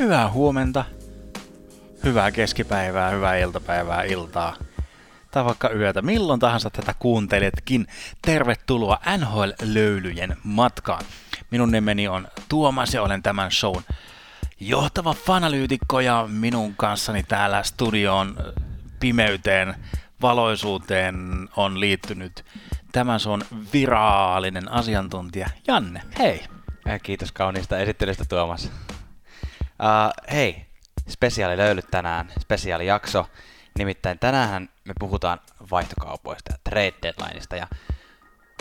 Hyvää huomenta, hyvää keskipäivää, hyvää iltapäivää, iltaa tai vaikka yötä, milloin tahansa tätä kuunteletkin. Tervetuloa NHL-löylyjen matkaan. Minun nimeni on Tuomas ja olen tämän shown johtava fanalyytikko ja minun kanssani täällä studioon pimeyteen, valoisuuteen on liittynyt tämän on viraalinen asiantuntija Janne. Hei! Kiitos kauniista esittelystä Tuomas. Uh, hei, spesiaali löylyt tänään, spesiaalijakso. Nimittäin tänään me puhutaan vaihtokaupoista ja trade deadlineista ja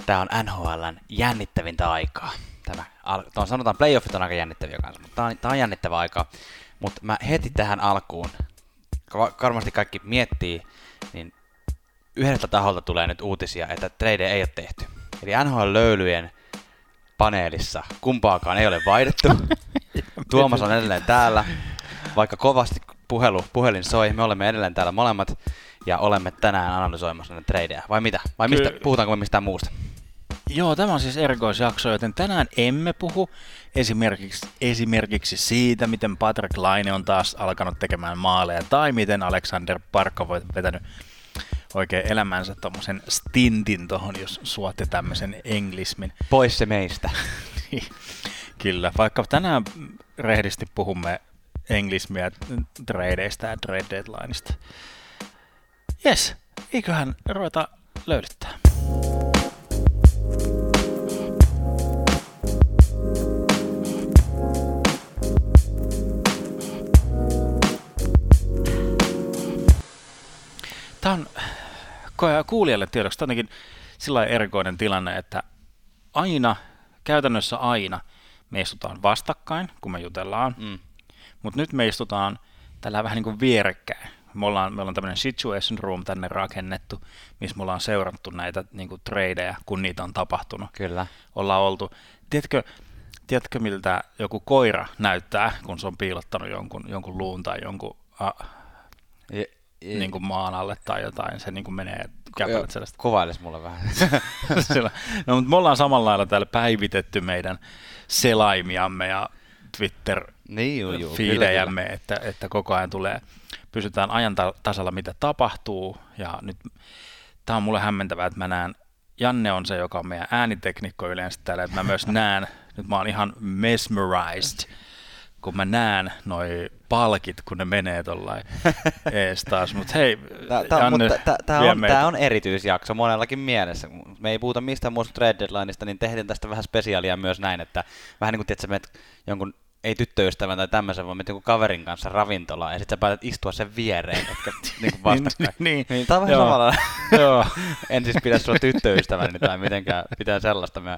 tämä on NHLn jännittävintä aikaa. Tämä, on sanotaan playoffit on aika jännittäviä kanssa, mutta tämä on, tämä on jännittävä aika. Mutta mä heti tähän alkuun, varmasti kaikki miettii, niin yhdeltä taholta tulee nyt uutisia, että trade ei ole tehty. Eli NHL-löylyjen paneelissa kumpaakaan ei ole vaihdettu. Tuomas on edelleen täällä, vaikka kovasti puhelu, puhelin soi, me olemme edelleen täällä molemmat ja olemme tänään analysoimassa näitä tradeja. Vai mitä? Vai mistä, Ky- puhutaanko me mistään muusta? Joo, tämä on siis erikoisjakso, joten tänään emme puhu esimerkiksi, esimerkiksi siitä, miten Patrick Laine on taas alkanut tekemään maaleja, tai miten Alexander Parkov on vetänyt oikein elämänsä tuommoisen stintin tuohon, jos suotte tämmöisen englismin. Pois se meistä. Kyllä, vaikka tänään rehdisti puhumme englismiä tradeista ja trade deadlineista. Yes, eiköhän ruveta löydyttää. Tämä on kuulijalle tiedoksi jotenkin sillä erikoinen tilanne, että aina, käytännössä aina, me istutaan vastakkain, kun me jutellaan, mm. mutta nyt me istutaan tällä vähän niin kuin vierekkäin. Me ollaan, me ollaan tämmöinen situation room tänne rakennettu, missä me ollaan seurattu näitä niin kuin tradeja, kun niitä on tapahtunut. Kyllä. Ollaan oltu. Tiedätkö, tiedätkö, miltä joku koira näyttää, kun se on piilottanut jonkun, jonkun luun tai jonkun uh, niin kuin maan alle tai jotain, se niin kuin menee käpälät sellaista. Kuvailis mulle vähän. no, mutta me ollaan samalla lailla täällä päivitetty meidän selaimiamme ja Twitter niin, juu, juu, fiidejämme, että, että koko ajan tulee, pysytään ajan tasalla, mitä tapahtuu, ja nyt tämä on mulle hämmentävää, että mä näen, Janne on se, joka on meidän ääniteknikko yleensä täällä, että mä myös näen, nyt mä oon ihan mesmerized, kun mä näen noi palkit, kun ne menee tuollain ees taas. Mut hei, Tämä on, on, tää on erityisjakso monellakin mielessä. Me ei puhuta mistään muusta trade deadlineista, niin tehdään tästä vähän spesiaalia myös näin, että vähän niin kuin tiedät, menet jonkun ei tyttöystävän tai tämmöisen, vaan joku kaverin kanssa ravintolaan, ja sitten sä päätät istua sen viereen, etkä niin kuin vastakkain. niin, niin, Tämä on vähän samalla. Joo. en siis pidä sua tyttöystäväni tai mitenkään pitää sellaista. Me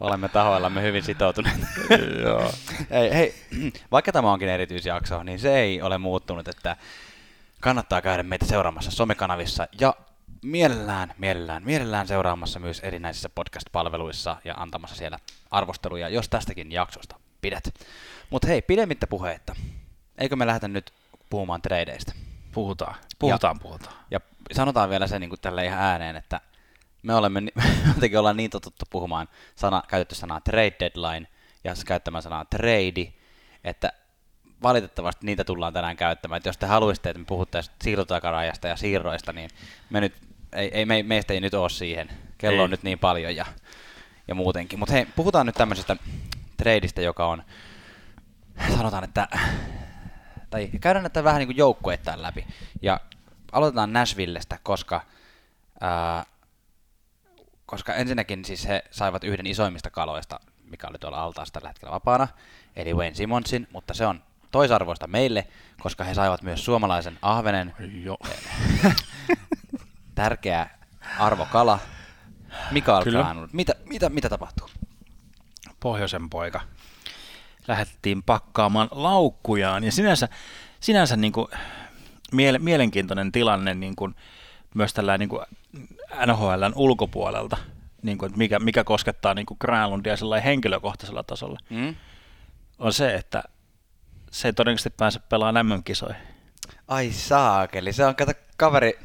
olemme tahoillamme hyvin sitoutuneet. Joo. Ei, hei, vaikka tämä onkin erityisjakso, niin se ei ole muuttunut, että kannattaa käydä meitä seuraamassa somekanavissa ja mielellään, mielellään, mielellään seuraamassa myös erinäisissä podcast-palveluissa ja antamassa siellä arvosteluja, jos tästäkin jaksosta pidät. Mutta hei, pidemmittä puheitta. Eikö me lähdetä nyt puhumaan tradeista? Puhutaan, puhutaan, ja, puhutaan. Ja sanotaan vielä se niin kuin tälle ihan ääneen, että me olemme, jotenkin ollaan niin totuttu puhumaan sana, käytetty sanaa trade deadline ja käyttämään sanaa trade, että valitettavasti niitä tullaan tänään käyttämään. Että jos te haluaisitte, että me puhuttaisiin siirtotakarajasta ja siirroista, niin me nyt, ei, ei, me, meistä ei nyt ole siihen. Kello ei. on nyt niin paljon ja, ja muutenkin. Mutta hei, puhutaan nyt tämmöisestä tradeista, joka on, sanotaan, että, tai käydään näitä vähän niin kuin joukkueittain läpi. Ja aloitetaan Nashvillestä, koska, ää, koska ensinnäkin siis he saivat yhden isoimmista kaloista, mikä oli tuolla altaassa tällä hetkellä vapaana, eli Wayne Simonsin, mutta se on toisarvoista meille, koska he saivat myös suomalaisen ahvenen. Jo. Tärkeä arvokala. Mikael Granlund. Mitä, mitä, mitä tapahtuu? pohjoisen poika lähdettiin pakkaamaan laukkujaan. Ja sinänsä, sinänsä niin kuin miele, mielenkiintoinen tilanne niin kuin myös tällä niin kuin NHLn ulkopuolelta, niin kuin, mikä, mikä koskettaa niin kuin Granlundia henkilökohtaisella tasolla, mm. on se, että se ei todennäköisesti pääse pelaamaan MM-kisoihin. Ai saakeli, se on, kato, kaveri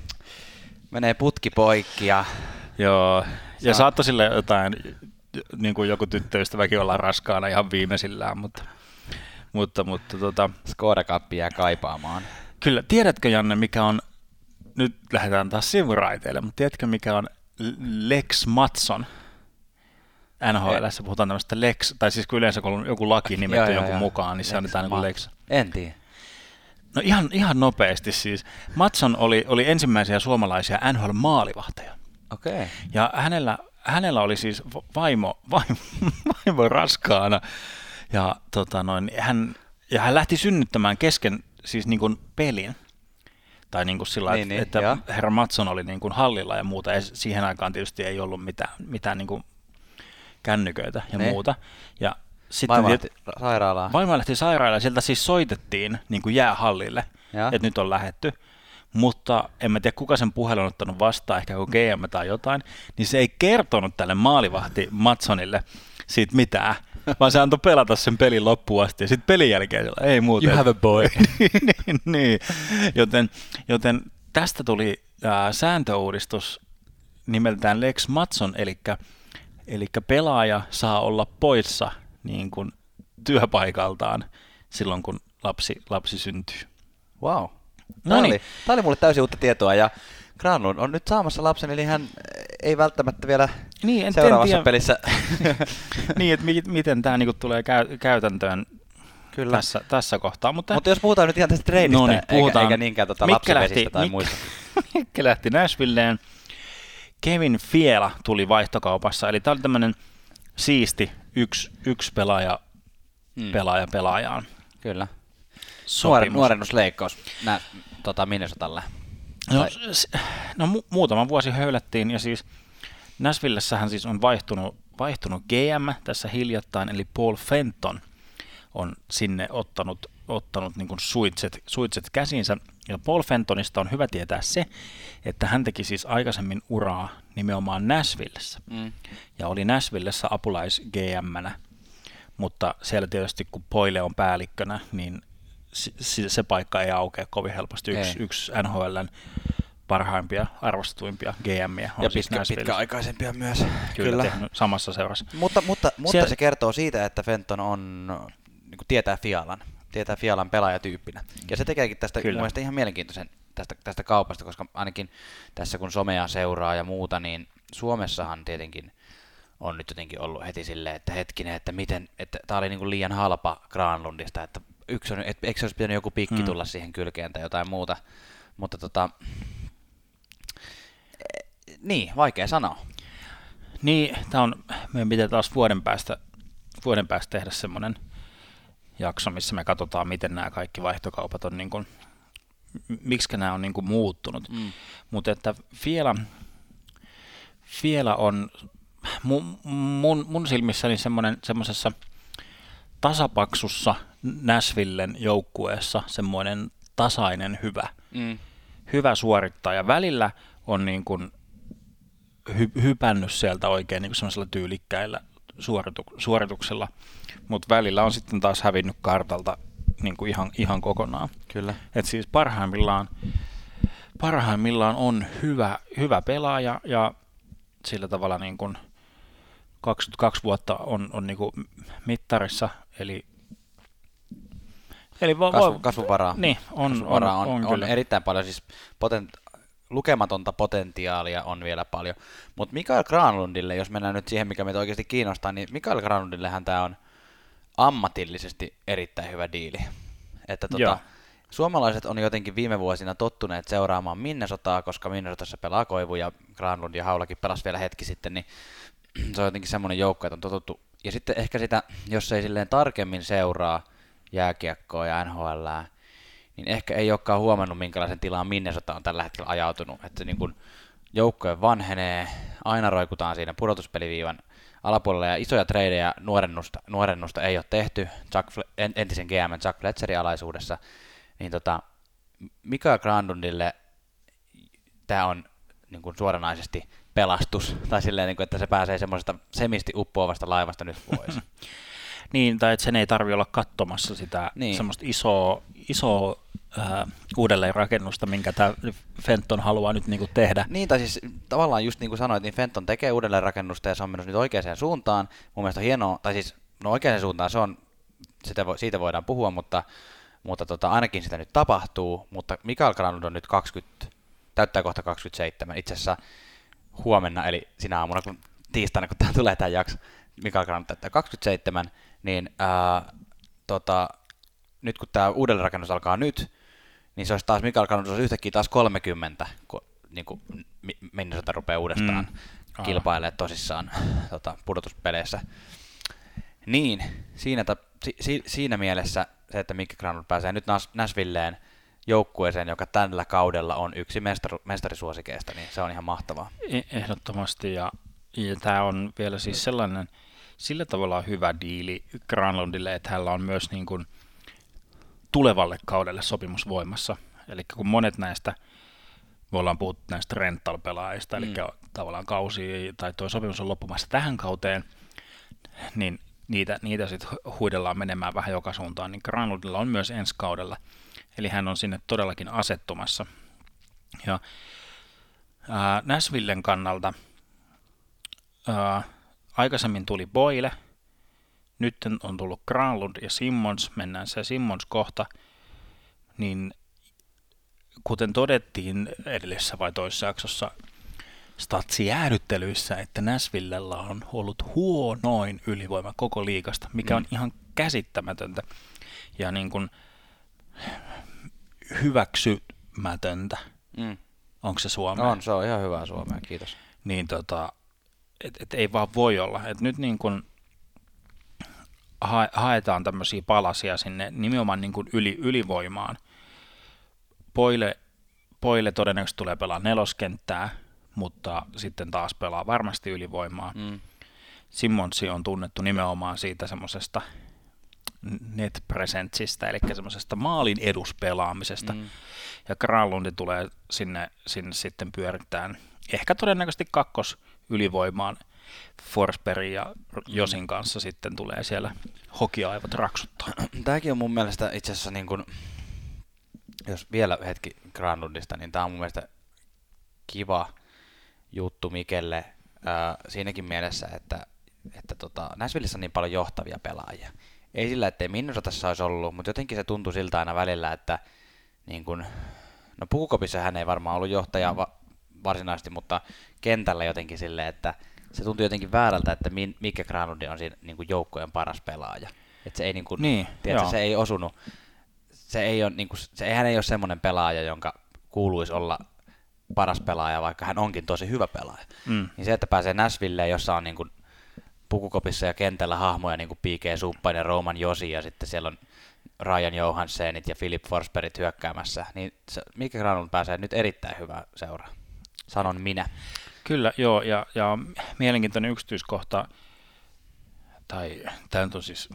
menee putki poikki ja... Joo, ja saattoi sille jotain niin kuin joku tyttöystäväkin olla raskaana ihan viimeisillään, mutta, mutta, mutta tota, Skoda Cup jää kaipaamaan. kyllä, tiedätkö Janne, mikä on, nyt lähdetään taas sivuraiteille, mutta tiedätkö mikä on Lex Matson? NHL, puhutaan tämmöistä Lex, tai siis kun yleensä kun on joku laki nimetty Joo, joo, jonkun joo. mukaan, niin se annetaan niin kuin Lex. En tiedä. No ihan, ihan nopeasti siis. Matson oli, oli ensimmäisiä suomalaisia NHL-maalivahteja. Okei. Okay. Ja hänellä, hänellä oli siis vaimo, vaimo, vaimo raskaana. Ja, tota noin, hän, ja hän lähti synnyttämään kesken siis niin kuin pelin. Tai niin kuin sillä Niin, niin, niin, että, että herra Matson oli niin kuin hallilla ja muuta. Ja siihen aikaan tietysti ei ollut mitään, mitään niin kuin kännyköitä ja Niin. muuta. Ja sitten Vaimo lähti sairaalaan. Vaimo lähti sairaalaan, sieltä siis soitettiin niin kuin jäähallille, että nyt on lähetty. Mutta en mä tiedä, kuka sen puhelun on ottanut vastaan, ehkä joku GM tai jotain, niin se ei kertonut tälle maalivahti Matsonille siitä mitään, vaan se antoi pelata sen pelin loppuun asti ja sitten pelin jälkeen ei muuta. You have a boy. niin, niin. Joten, joten tästä tuli ää, sääntöuudistus nimeltään Lex Matson, eli, eli pelaaja saa olla poissa niin kuin työpaikaltaan silloin, kun lapsi, lapsi syntyy. Wow. No Tämä, niin. oli, tämä oli mulle täysin uutta tietoa ja Granlund on nyt saamassa lapsen, eli hän ei välttämättä vielä Niin, en- en seuraavassa tiedä- pelissä. niin, että mi- miten tämä niinku tulee käy- käytäntöön Kyllä. tässä, tässä kohtaa. Mutta, Mutta jos puhutaan nyt ihan tästä treidistä, No niin, eikä, puhutaan. eikä niinkään tota Mikke lapsipesistä lähti- tai Mik- muista. Mikke lähti Nashvilleen. Kevin Fiela tuli vaihtokaupassa, eli tämä oli tämmöinen siisti yksi, yksi pelaaja, Mm. pelaaja pelaajaan. Kyllä. Nuoren, nuorennusleikkaus nä, tota Minnesotalle. No, Tai- no mu- muutama vuosi höylättiin ja siis Nashvillessähän siis on vaihtunut, vaihtunut GM tässä hiljattain, eli Paul Fenton on sinne ottanut, ottanut niin suitset, suitset käsinsä. Ja Paul Fentonista on hyvä tietää se, että hän teki siis aikaisemmin uraa nimenomaan Nashvillessä. Mm. Ja oli Nashvillessä apulais gm mutta siellä tietysti kun Poile on päällikkönä, niin si- se paikka ei aukea kovin helposti. Yksi, Ei. yksi NHLn parhaimpia, arvostetuimpia GMiä on Ja siis pitkä, pitkäaikaisempia myös. Kyllä, Kyllä. samassa seurassa. Mutta, mutta, mutta Siellä- se kertoo siitä, että Fenton on, niin kuin tietää Fialan, tietää Fialan pelaajatyyppinä. Ja se tekeekin tästä Kyllä. mun ihan mielenkiintoisen tästä, tästä kaupasta, koska ainakin tässä kun somea seuraa ja muuta, niin Suomessahan tietenkin on nyt jotenkin ollut heti silleen, että hetkinen, että miten, että tämä oli niin kuin liian halpa Granlundista, että yksi on, et, eikö se olisi pitänyt joku pikki Mm. tulla siihen kylkeen tai jotain muuta. Mutta tota, eh, niin, vaikea sanoa. Niin, tämä on, meidän pitää taas vuoden päästä, vuoden päästä tehdä semmoinen jakso, missä me katsotaan, miten nämä kaikki vaihtokaupat on, niin kuin, miksi nämä on niin kuin muuttunut. Mm. Mutta että vielä, vielä on mun, mun, mun silmissäni semmoinen, semmoisessa tasapaksussa Nashvillen joukkueessa semmoinen tasainen hyvä, Mm. hyvä suorittaja. Välillä on niin kuin hy, hypännyt sieltä oikein niin kuin semmoisella tyylikkäillä suoritu, suorituksella, mutta välillä on sitten taas hävinnyt kartalta niin kuin ihan, ihan kokonaan. Kyllä. Et siis parhaimmillaan, parhaimmillaan on hyvä, hyvä pelaaja ja sillä tavalla niin kuin 22 vuotta on, on niin kuin mittarissa, eli, eli vo, Kasvu, kasvuvaraa. Niin, on, on, on, on, on, erittäin paljon, siis potent, lukematonta potentiaalia on vielä paljon. Mutta Mikael Granlundille, jos mennään nyt siihen, mikä meitä oikeasti kiinnostaa, niin Mikael Granlundillehän tämä on ammatillisesti erittäin hyvä diili. Että Joo. tota, suomalaiset on jotenkin viime vuosina tottuneet seuraamaan Minnesotaa, koska Minnesotassa pelaa Koivu ja Granlund ja Haulakin pelasi vielä hetki sitten, niin se on jotenkin semmoinen joukko, että on totuttu. Ja sitten ehkä sitä, jos ei silleen tarkemmin seuraa jääkiekkoa ja NHL, niin ehkä ei olekaan huomannut, minkälaisen tilaan Minnesota on tällä hetkellä ajautunut. Että niin kuin joukkojen vanhenee, aina roikutaan siinä pudotuspeliviivan alapuolella ja isoja treidejä nuorennusta, nuorennusta ei ole tehty en- entisen GM Chuck Fletcherin alaisuudessa, niin tota, Mikael Grandundille tämä on niin kuin suoranaisesti pelastus, tai silleen, niin että se pääsee semmoisesta semisti uppoavasta laivasta nyt pois. Niin, tai että sen ei tarvi olla katsomassa sitä Niin. semmoista isoa, isoa äh, uudelleenrakennusta, minkä tämä Fenton haluaa nyt niinku tehdä. Niin, tai siis tavallaan just niin kuin sanoit, niin Fenton tekee uudelleenrakennusta ja se on menossa nyt oikeaan suuntaan. Mun mielestä on hienoa, tai siis no oikeaan suuntaan se on sitä vo, siitä voidaan puhua, mutta, mutta tota, ainakin sitä nyt tapahtuu, mutta Mikael Granlund on nyt 20, täyttää kohta 27, itse asiassa huomenna, eli sinä aamuna, kun tiistaina, kun tämä tulee tämä jakso, Mikael Granlund täyttää 27, niin ää, tota, nyt kun tämä uudelleenrakennus alkaa nyt, niin se olisi taas Mikael Granlund olisi yhtäkkiä taas 30, kun niin kuin Minnesota rupeaa uudestaan mm. kilpailemaan tosissaan tota, pudotuspeleissä. Niin, siinä, ta, si, siinä mielessä se, että Mikke Granlund pääsee nyt Nashvilleen joukkueeseen, joka tällä kaudella on yksi mestar, mestarisuosikeista, niin se on ihan mahtavaa. E, ehdottomasti, ja, ja tämä on vielä siis sellainen sillä tavalla hyvä diili Granlundille, että hänellä on myös niin kuin tulevalle kaudelle sopimus voimassa. Eli kun monet näistä, me ollaan puhuttu näistä rental-pelaajista, mm. eli tavallaan kausi tai tuo sopimus on loppumassa tähän kauteen, niin niitä, niitä sitten huidellaan menemään vähän joka suuntaan, niin Granlundilla on myös ensi kaudella. Eli hän on sinne todellakin asettumassa. Ja ää, Näsvillen kannalta ää, aikaisemmin tuli Boyle, nyt on tullut Granlund ja Simmons, mennään se Simmons kohta, niin kuten todettiin edellisessä vai toisessa jaksossa, statsijäädyttelyissä, että Näsvillellä on ollut huonoin ylivoima koko liikasta, mikä mm. on ihan käsittämätöntä ja niin kuin hyväksymätöntä. Mm. Onko se Suomea? On, se on ihan hyvää Suomea, kiitos. Niin tota, et, et ei vaan voi olla. Et nyt niin kuin haetaan tämmöisiä palasia sinne nimenomaan niin kuin yli, ylivoimaan. Poile, Poile todennäköisesti tulee pelaa neloskenttää, mutta sitten taas pelaa varmasti ylivoimaa. Mm. Simmonsi on tunnettu nimenomaan siitä semmoisesta net presentsistä, eli semmoisesta maalin eduspelaamisesta. Mm. Ja Granlundi tulee sinne, sinne sitten pyörittämään ehkä todennäköisesti kakkos ylivoimaan Forsbergin ja Josin kanssa sitten tulee siellä hokiaivot raksuttaa. Tämäkin on mun mielestä itse asiassa niin kuin, jos vielä hetki Granlundista, niin tämä on mun mielestä kiva juttu Mikelle ää, siinäkin mielessä, että, että tota, Näsvillissä on niin paljon johtavia pelaajia. Ei sillä, ettei Minnesotassa olisi ollut, mutta jotenkin se tuntui siltä aina välillä, että niin kun, no Pukukopissa hän ei varmaan ollut johtaja va- varsinaisesti, mutta kentällä jotenkin silleen, että se tuntui jotenkin väärältä, että Mikke Granlundi on siinä niin kuin joukkojen paras pelaaja. Että se ei, niin kuin, niin, tiedätkö, se ei osunut, se ei ole, niin kuin, se, hän ei ole semmoinen pelaaja, jonka kuuluisi olla paras pelaaja, vaikka hän onkin tosi hyvä pelaaja. Mm. Niin se, että pääsee Nashvilleen, jossa on niin kuin pukukopissa ja kentällä hahmoja niin kuin P.K. Suppainen ja Roman Josi ja sitten siellä on Ryan Johansenit ja Philip Forsbergit hyökkäämässä, niin se, Mikke Granlund pääsee nyt erittäin hyvää seuraa. Sanon minä. Kyllä, joo, ja, ja mielenkiintoinen yksityiskohta, tai tämä on siis,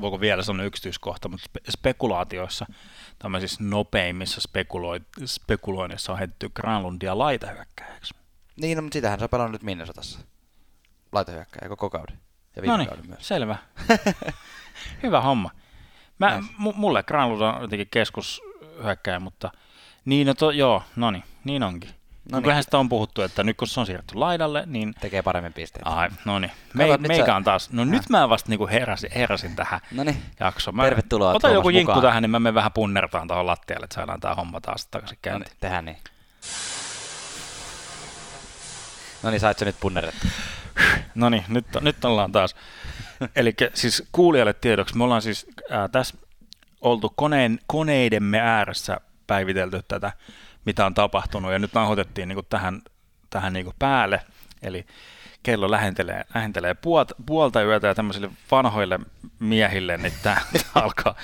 voiko vielä sanoa yksityiskohta, mutta spe- spekulaatioissa, tämmöisissä nopeimmissa spekulo- spekuloinnissa on heitetty Granlundia laitahyökkäjäksi. Niin, no, mutta sitähän se on pelannut nyt Minnesotassa. Laitahyökkäjä koko kauden. Ja no niin, myös. selvä. Hyvä homma. Mä, m- mulle Granlund on jotenkin keskushyökkäjä, mutta niin, no to, joo, no niin, niin onkin. No niin. sitä on puhuttu, että nyt kun se on siirretty laidalle, niin... Tekee paremmin pisteitä. Ai, no niin. Me, meikä on taas... No äh. nyt mä vasta niinku heräsin, heräsin tähän Noniin. jaksoon. Mä Tervetuloa Ota joku jinkku mukaan. tähän, niin mä menen vähän punnertaan tuohon lattialle, että saadaan tää homma taas takaisin käyntiin. No niin, tehdään niin. No niin, sait nyt punnerrettu. No niin, nyt, nyt ollaan taas. Eli siis kuulijalle tiedoksi, me ollaan siis äh, tässä oltu koneen, koneidemme ääressä päivitelty tätä mitä on tapahtunut, ja nyt nauhoitettiin niin kuin tähän, tähän niin kuin päälle, eli kello lähentelee, lähentelee puolta, puolta yötä ja tämmöisille vanhoille miehille, niin tämä alkaa,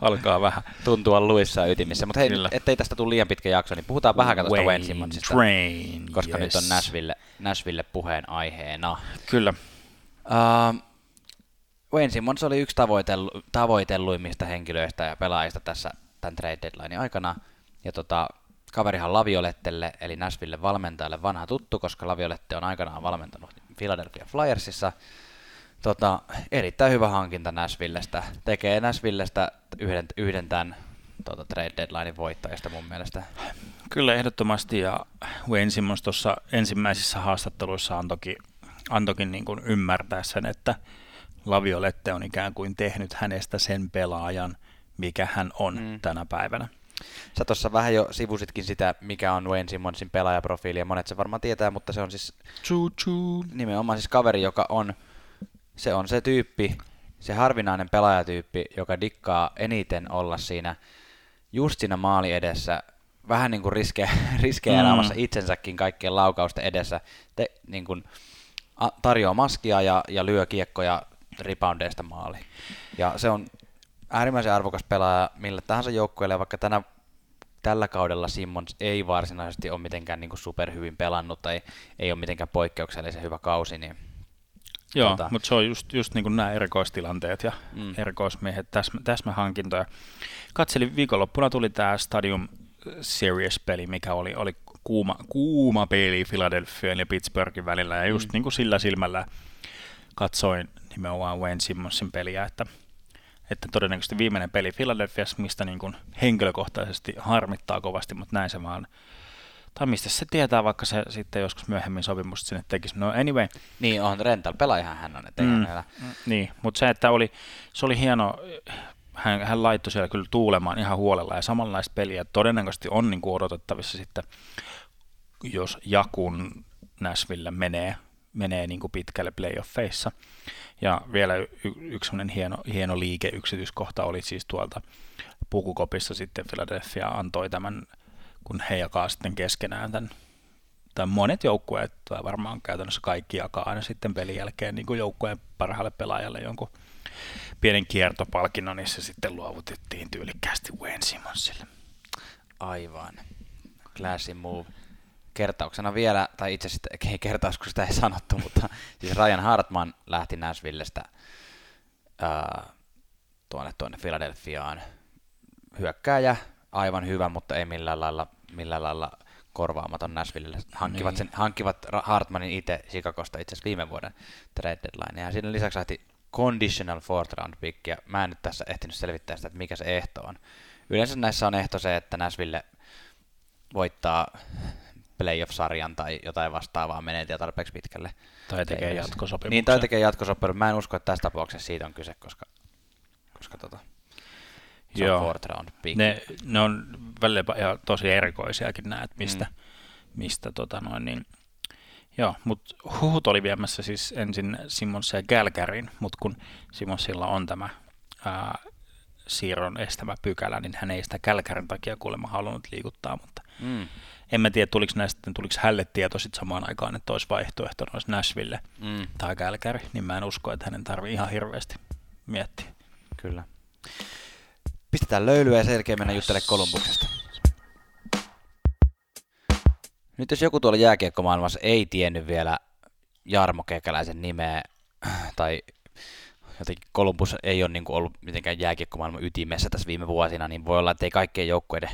alkaa vähän. Tuntua luissa ytimissä, mutta hei, Kyllä. ettei tästä tule liian pitkä jakso, niin puhutaan vähän tuosta Wayne Simmonsista, Train, koska yes. nyt on Nashville, Nashville puheen aiheena. Kyllä. Uh, Wayne Simmons oli yksi tavoitellu, tavoitelluimmista henkilöistä ja pelaajista tässä tämän trade deadline aikana, ja tota, Kaverihan Laviolettelle, eli Nashville valmentajalle vanha tuttu, koska Laviolette on aikanaan valmentanut Philadelphia Flyersissa. Tota, erittäin hyvä hankinta Nashvillestä. Tekee Nashvillestä yhden, yhden tämän tuota, trade deadlinein voittajista mun mielestä. Kyllä ehdottomasti, ja Wayne Simmons tuossa ensimmäisissä haastatteluissa antoikin, antoikin niin kuin ymmärtää sen, että Laviolette on ikään kuin tehnyt hänestä sen pelaajan, mikä hän on mm. tänä päivänä. Sä tuossa vähän jo sivusitkin sitä, mikä on Wayne Simmonsin pelaajaprofiili, ja monet se varmaan tietää, mutta se on siis choo, choo. nimenomaan siis kaveri, joka on, se on se tyyppi, se harvinainen pelaajatyyppi, joka dikkaa eniten olla siinä just siinä maali edessä, vähän niin kuin riske, riskeeraamassa mm. itsensäkin kaikkien laukausten edessä, te, niin kuin, a, tarjoaa maskia ja, ja lyö kiekkoja reboundeista maali. Ja se on äärimmäisen arvokas pelaaja millä tahansa joukkueelle, vaikka tänä, tällä kaudella Simmons ei varsinaisesti ole mitenkään niin superhyvin pelannut tai ei ole mitenkään poikkeuksellisen hyvä kausi, niin Joo, tota... mutta se on just, just niin kuin nämä erikoistilanteet ja mm. erikoismiehet, täsmä, täsmähankintoja. Katselin viikonloppuna tuli tämä Stadium Series-peli, mikä oli, oli kuuma, kuuma peli Philadelphia ja Pittsburghin välillä, ja just mm. niin kuin sillä silmällä katsoin nimenomaan Wayne Simmonsin peliä, että, että todennäköisesti viimeinen peli Philadelphiassa, mistä niin kuin henkilökohtaisesti harmittaa kovasti, mutta näin se vaan tai mistä se tietää, vaikka se sitten joskus myöhemmin sopimusta sinne tekisi. No anyway. Niin, on rental pelaajahan hän on, ettei mm, Niin, mutta se, että oli, se oli hieno, hän, hän laittoi siellä kyllä tuulemaan ihan huolella ja samanlaista peliä. Todennäköisesti on niin kuin odotettavissa sitten, jos Jakun Näsville menee, menee niin kuin pitkälle playoffeissa. Ja vielä y- yksi hieno, hieno liike, yksityiskohta oli siis tuolta pukukopissa sitten Philadelphia antoi tämän kun he jakaa sitten keskenään tämän, tai monet joukkueet, tai varmaan käytännössä kaikki jakaa aina sitten pelin jälkeen niin kuin joukkueen parhaalle pelaajalle jonkun pienen kiertopalkinnon, niin se sitten luovutettiin tyylikkäästi Wayne Simmonsille. Aivan. Classy move. Kertauksena vielä, tai itse asiassa ei kertaus, kun sitä ei sanottu, mutta siis Ryan Hartman lähti Nashvillestä uh, tuonne, tuonne Philadelphiaan hyökkääjä, aivan hyvä, mutta ei millään lailla, millään lailla korvaamaton Nashvillelle. Hankkivat, niin. sen, hankkivat Hartmanin itse Chicagosta itse asiassa viime vuoden trade deadline. Ja siinä lisäksi lähti conditional fourth round pick, ja mä en nyt tässä ehtinyt selvittää sitä, että mikä se ehto on. Yleensä näissä on ehto se, että Nashville voittaa playoff-sarjan tai jotain vastaavaa meneetiä tarpeeksi pitkälle. Tai tekee jatkosopimuksen. Niin, tai tekee jatkosopimuksen. Mä en usko, että tässä tapauksessa siitä on kyse, koska, koska tota, se Joo. on fourth round pick. Ne, ne on välillä ja tosi erikoisiakin nämä, että mistä, mm. mistä tota noin, niin, Joo, mutta huhut oli viemässä siis ensin Simons ja Gälkärin, mutta kun Simonsilla on tämä ää, siirron estävä pykälä, niin hän ei sitä Gälkärin takia kuulemma halunnut liikuttaa, mutta mm. En mä tiedä, tuliko näistä, tuliko hälle tieto sitten samaan aikaan, että olisi vaihtoehto olisi Nashville mm. tai Gälkäri, niin mä en usko, että hänen tarvii ihan hirveästi miettiä. Kyllä. Pistetään löylyä ja sen jälkeen mennään juttelemaan Kolumbuksesta. Nyt jos joku tuolla jääkiekkomaailmassa ei tiennyt vielä Jarmo Kekäläisen nimeä, tai jotenkin Kolumbus ei ole niin ollut mitenkään jääkiekkomaailman ytimessä tässä viime vuosina, niin voi olla, että ei kaikkien joukkueiden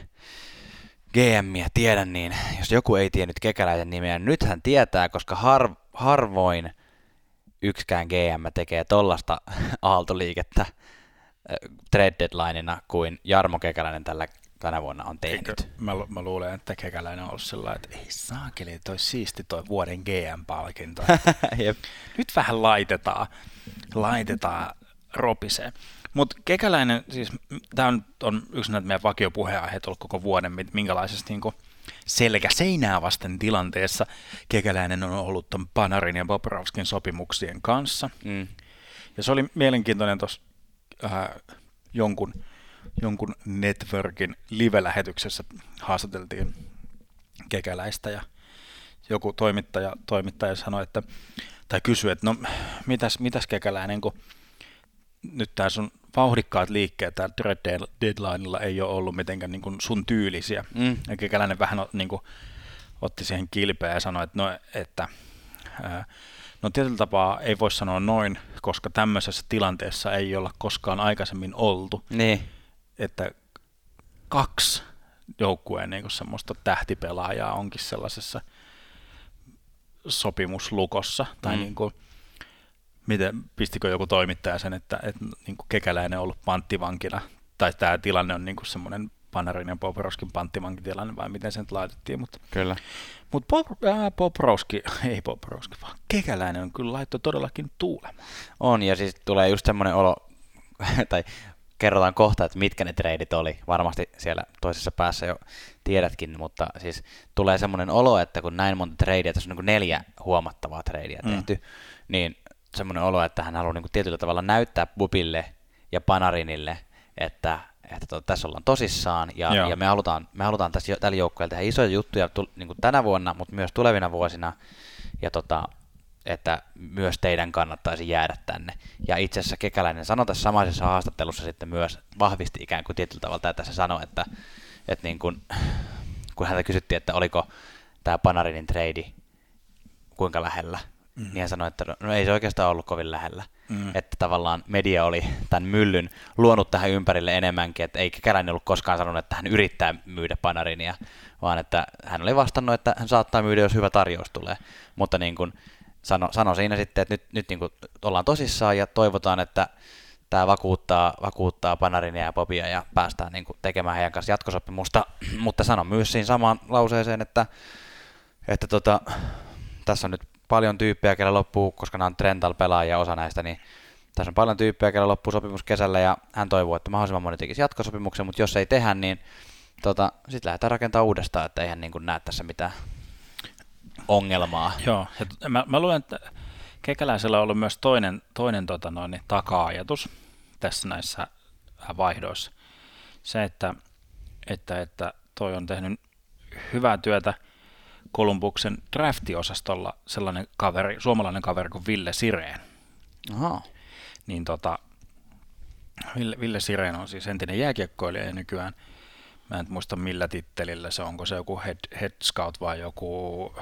GMiä tiedä, niin jos joku ei tiennyt Kekäläisen nimeä, nyt hän tietää, koska har, harvoin yksikään GM tekee tollasta aaltoliikettä trade deadlineina kuin Jarmo Kekäläinen tällä tänä vuonna on tehnyt. Eikö, mä, mä, luulen, että Kekäläinen on ollut sellainen, että ei saakeli, toi siisti toi vuoden GM-palkinto. Nyt vähän laitetaan, laitetaan ropiseen. Mutta Kekäläinen, siis tämä on, on yksi näitä meidän vakiopuheenaiheita ollut koko vuoden, minkälaisessa niin selkä seinää vasten tilanteessa Kekäläinen on ollut ton Panarin ja Bobrovskin sopimuksien kanssa. Mm. Ja se oli mielenkiintoinen tuossa äh, jonkun, jonkun networkin live-lähetyksessä haastateltiin kekäläistä ja joku toimittaja, toimittaja sanoi, että, tai kysyi, että no mitäs, mitäs kekäläinen, kun nyt tämä sun vauhdikkaat liikkeet täällä deadlineilla ei ole ollut mitenkään niin kuin sun tyylisiä. Mm. Ja kekäläinen vähän niin kuin, otti siihen kilpeä ja sanoi, että, no, että ää, No tietyllä tapaa ei voi sanoa noin, koska tämmöisessä tilanteessa ei olla koskaan aikaisemmin oltu. Niin. Että kaksi joukkueen niin semmoista tähtipelaajaa onkin sellaisessa sopimuslukossa. Tai mm. niin kuin, miten, pistikö joku toimittaja sen, että, että niin kuin kekäläinen on ollut panttivankina, tai tämä tilanne on niin kuin semmoinen Panarin ja Poproskin panttimankin tilanne, vai miten se nyt laitettiin, mutta Kyllä. mutta Pop, äh, Poproski, ei Poproski, vaan Kekäläinen on kyllä laitto todellakin tuulemaan. On, ja siis tulee just semmoinen olo, tai kerrotaan kohta, että mitkä ne treidit oli. Varmasti siellä toisessa päässä jo tiedätkin, mutta siis tulee semmoinen olo, että kun näin monta treidiä, tässä on niin neljä huomattavaa treidiä mm. tehty, niin semmoinen olo, että hän haluaa niin tietyllä tavalla näyttää Bubille ja Panarinille, että, että to, tässä ollaan tosissaan ja, ja me halutaan, me halutaan tässä, tällä joukkueella tehdä isoja juttuja tu, niin kuin tänä vuonna, mutta myös tulevina vuosina. Ja tota, että myös teidän kannattaisi jäädä tänne. Ja itse asiassa Kekäläinen sanoi tässä samaisessa haastattelussa sitten myös vahvisti ikään kuin tietyllä tavalla, että se sanoi, että, että niin kuin, kun häntä kysyttiin, että oliko tämä Panarinin trade kuinka lähellä, mm. niin hän sanoi, että no ei se oikeastaan ollut kovin lähellä. Mm. Että tavallaan media oli tämän myllyn luonut tähän ympärille enemmänkin, että ei Kekäläinen ollut koskaan sanonut, että hän yrittää myydä Panarinia, vaan että hän oli vastannut, että hän saattaa myydä, jos hyvä tarjous tulee. Mutta niin kuin, sano, sano siinä sitten, että nyt, nyt niin kuin ollaan tosissaan ja toivotaan, että tämä vakuuttaa, vakuuttaa Panarinia ja Bobia ja päästään niin kuin tekemään heidän kanssa jatkosopimusta, mutta sano myös siinä samaan lauseeseen, että, että tota, tässä on nyt paljon tyyppejä, kellä loppuu, koska nämä on Trental pelaajia osa näistä, niin tässä on paljon tyyppejä, kellä loppuu sopimus kesällä ja hän toivoo, että mahdollisimman moni tekisi jatkosopimuksen, mutta jos ei tehdä, niin tota, sitten lähdetään rakentamaan uudestaan, että eihän niin kuin näe tässä mitään ongelmaa. Joo, ja mä, mä luulen, että Kekäläisellä on ollut myös toinen, toinen tota noin, niin taka-ajatus tässä näissä vaihdoissa. Se, että, että, että toi on tehnyt hyvää työtä Kolumbuksen draftiosastolla sellainen kaveri, suomalainen kaveri kuin Ville Sireen. Aha. Niin tota, Ville, Ville Sireen on siis entinen jääkiekkoilija ja nykyään, mä en muista millä tittelillä se onko se joku head, head scout vai joku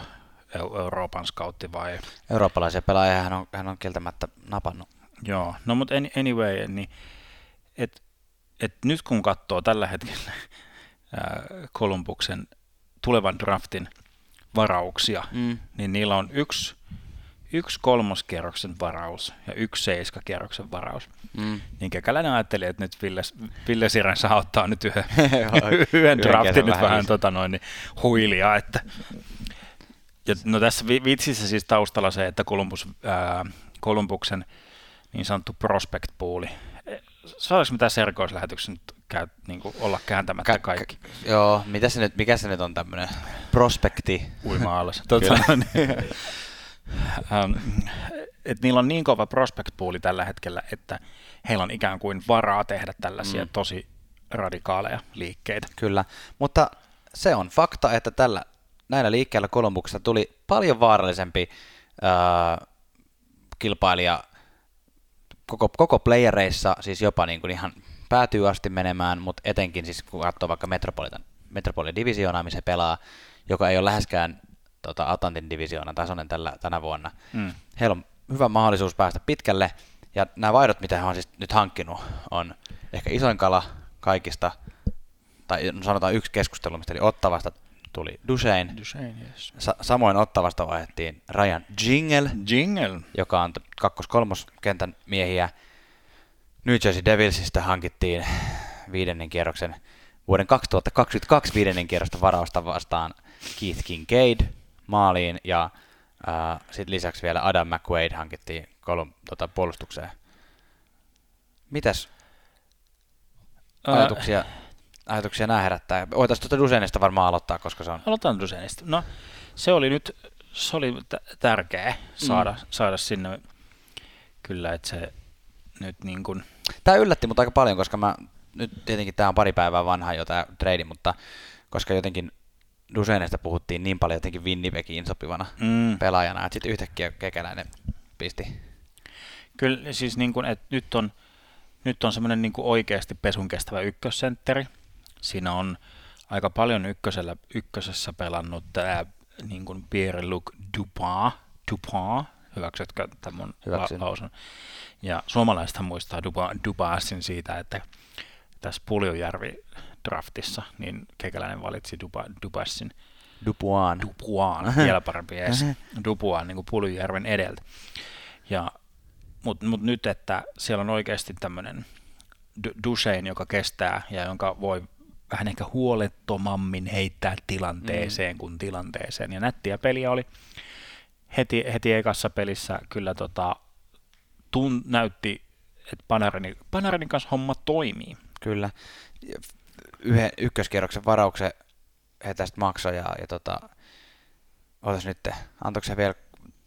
Euroopan scoutti vai? Eurooppalaisia pelaajia hän on, hän on kieltämättä napannut. Joo, no mutta anyway, niin et, et nyt kun katsoo tällä hetkellä Kolumbuksen tulevan draftin varauksia, mm. niin niillä on yksi, yksi kolmoskierroksen varaus ja yksi seiskakierroksen varaus. Mm. Niin Kekäläinen ajatteli, että nyt Ville, Ville Sirän saa ottaa nyt yhden, yhden draftin nyt vähän tota noin, niin huilia, että ja no tässä vitsissä siis taustalla se, että Columbus, ää, Columbuksen niin sanottu prospect pooli. Saadaanko mitä serkoislähetyksen nyt käy, niin kuin olla kääntämättä kaikki? Ka- joo, mitä se nyt, mikä se nyt on tämmöinen prospekti? Uima alas. tota, niin, ähm, et niillä on niin kova prospect pooli tällä hetkellä, että heillä on ikään kuin varaa tehdä tällaisia mm. tosi radikaaleja liikkeitä. Kyllä, mutta se on fakta, että tällä näillä liikkeellä Kolumbuksesta tuli paljon vaarallisempi äh, kilpailija koko, koko playereissa, siis jopa niin kuin ihan päätyy asti menemään, mutta etenkin siis kun katsoo vaikka Metropolitan, Metropolitan divisioonaa, missä pelaa, joka ei ole läheskään tota, Atlantin divisioonan tasoinen tällä, tänä vuonna. Mm. Heillä on hyvä mahdollisuus päästä pitkälle, ja nämä vaihdot, mitä he on siis nyt hankkinut, on ehkä isoin kala kaikista, tai sanotaan yksi keskustelu, mistä eli Ottavasta tuli Dusein. Dusein yes. Sa- samoin Ottavasta vaihdettiin Ryan Jingle, Jingle. joka on kakkos-kolmoskentän miehiä. New Jersey Devilsistä hankittiin viidennen kierroksen vuoden 2022 viidennen kierrosta varausta vastaan Keith Kincaid maaliin ja äh, sitten lisäksi vielä Adam McQuaid hankittiin kolum, tota, puolustukseen. Mitäs ajatuksia? Uh, ajatuksia nämä herättää? Voitaisiin tuota Dusenista varmaan aloittaa, koska se on... Aloitetaan Dusenista. No, se oli nyt se oli t- tärkeä saada, mm. saada sinne kyllä, että se nyt niin kuin... Tämä yllätti mut aika paljon, koska mä, nyt tietenkin tämä on pari päivää vanha jo tämä trade, mutta koska jotenkin Dusenesta puhuttiin niin paljon jotenkin Winnipegiin sopivana mm. pelaajana, että sitten yhtäkkiä kekäläinen pisti. Kyllä siis niin kuin, että nyt on, nyt on semmoinen niin oikeasti pesun kestävä ykkössentteri, Siinä on aika paljon ykkösellä, ykkösessä pelannut tämä niin kuin Pierre-Luc Dupin, Dupin, hyväksytkö tämän mun la- lausun? Ja suomalaisethan muistaa Dubasin siitä, että tässä Puljujärvi draftissa, niin Kekäläinen valitsi Duba, Dubassin. Dupuan. Dupuan, vielä parempi edes. Dupuan niin kuin Puljujärven edeltä. Ja, Mutta mut nyt, että siellä on oikeasti tämmöinen Dusein, joka kestää ja jonka voi vähän ehkä huolettomammin heittää tilanteeseen mm. kuin tilanteeseen. Ja nättiä peliä oli heti, heti ekassa pelissä kyllä tota, tun, näytti, että Panarinin, Panarinin kanssa homma toimii. Kyllä. Yhden ykköskierroksen varauksen he tästä maksoi ja, ja tota, otas nyt, antoiko se vielä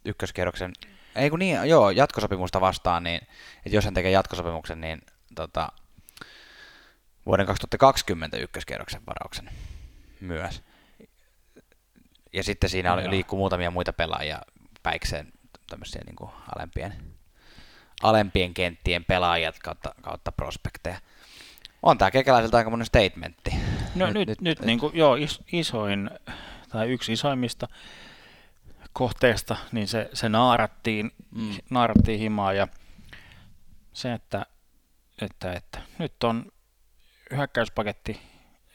ykköskierroksen, ei kun niin, joo, jatkosopimusta vastaan, niin että jos hän tekee jatkosopimuksen, niin tota, vuoden 2020 ykköskierroksen varauksen myös. Ja sitten siinä oli, liikkuu muutamia muita pelaajia päikseen tämmöisiä niin kuin alempien, alempien kenttien pelaajat kautta, kautta prospekteja. On tämä kekäläiseltä aika monen statementti. No nyt, nyt, nyt, nyt niin kuin, joo, is, isoin tai yksi isoimmista kohteesta, niin se, se naarattiin, mm. naarattiin himaa ja se, että, että, että nyt on hyökkäyspaketti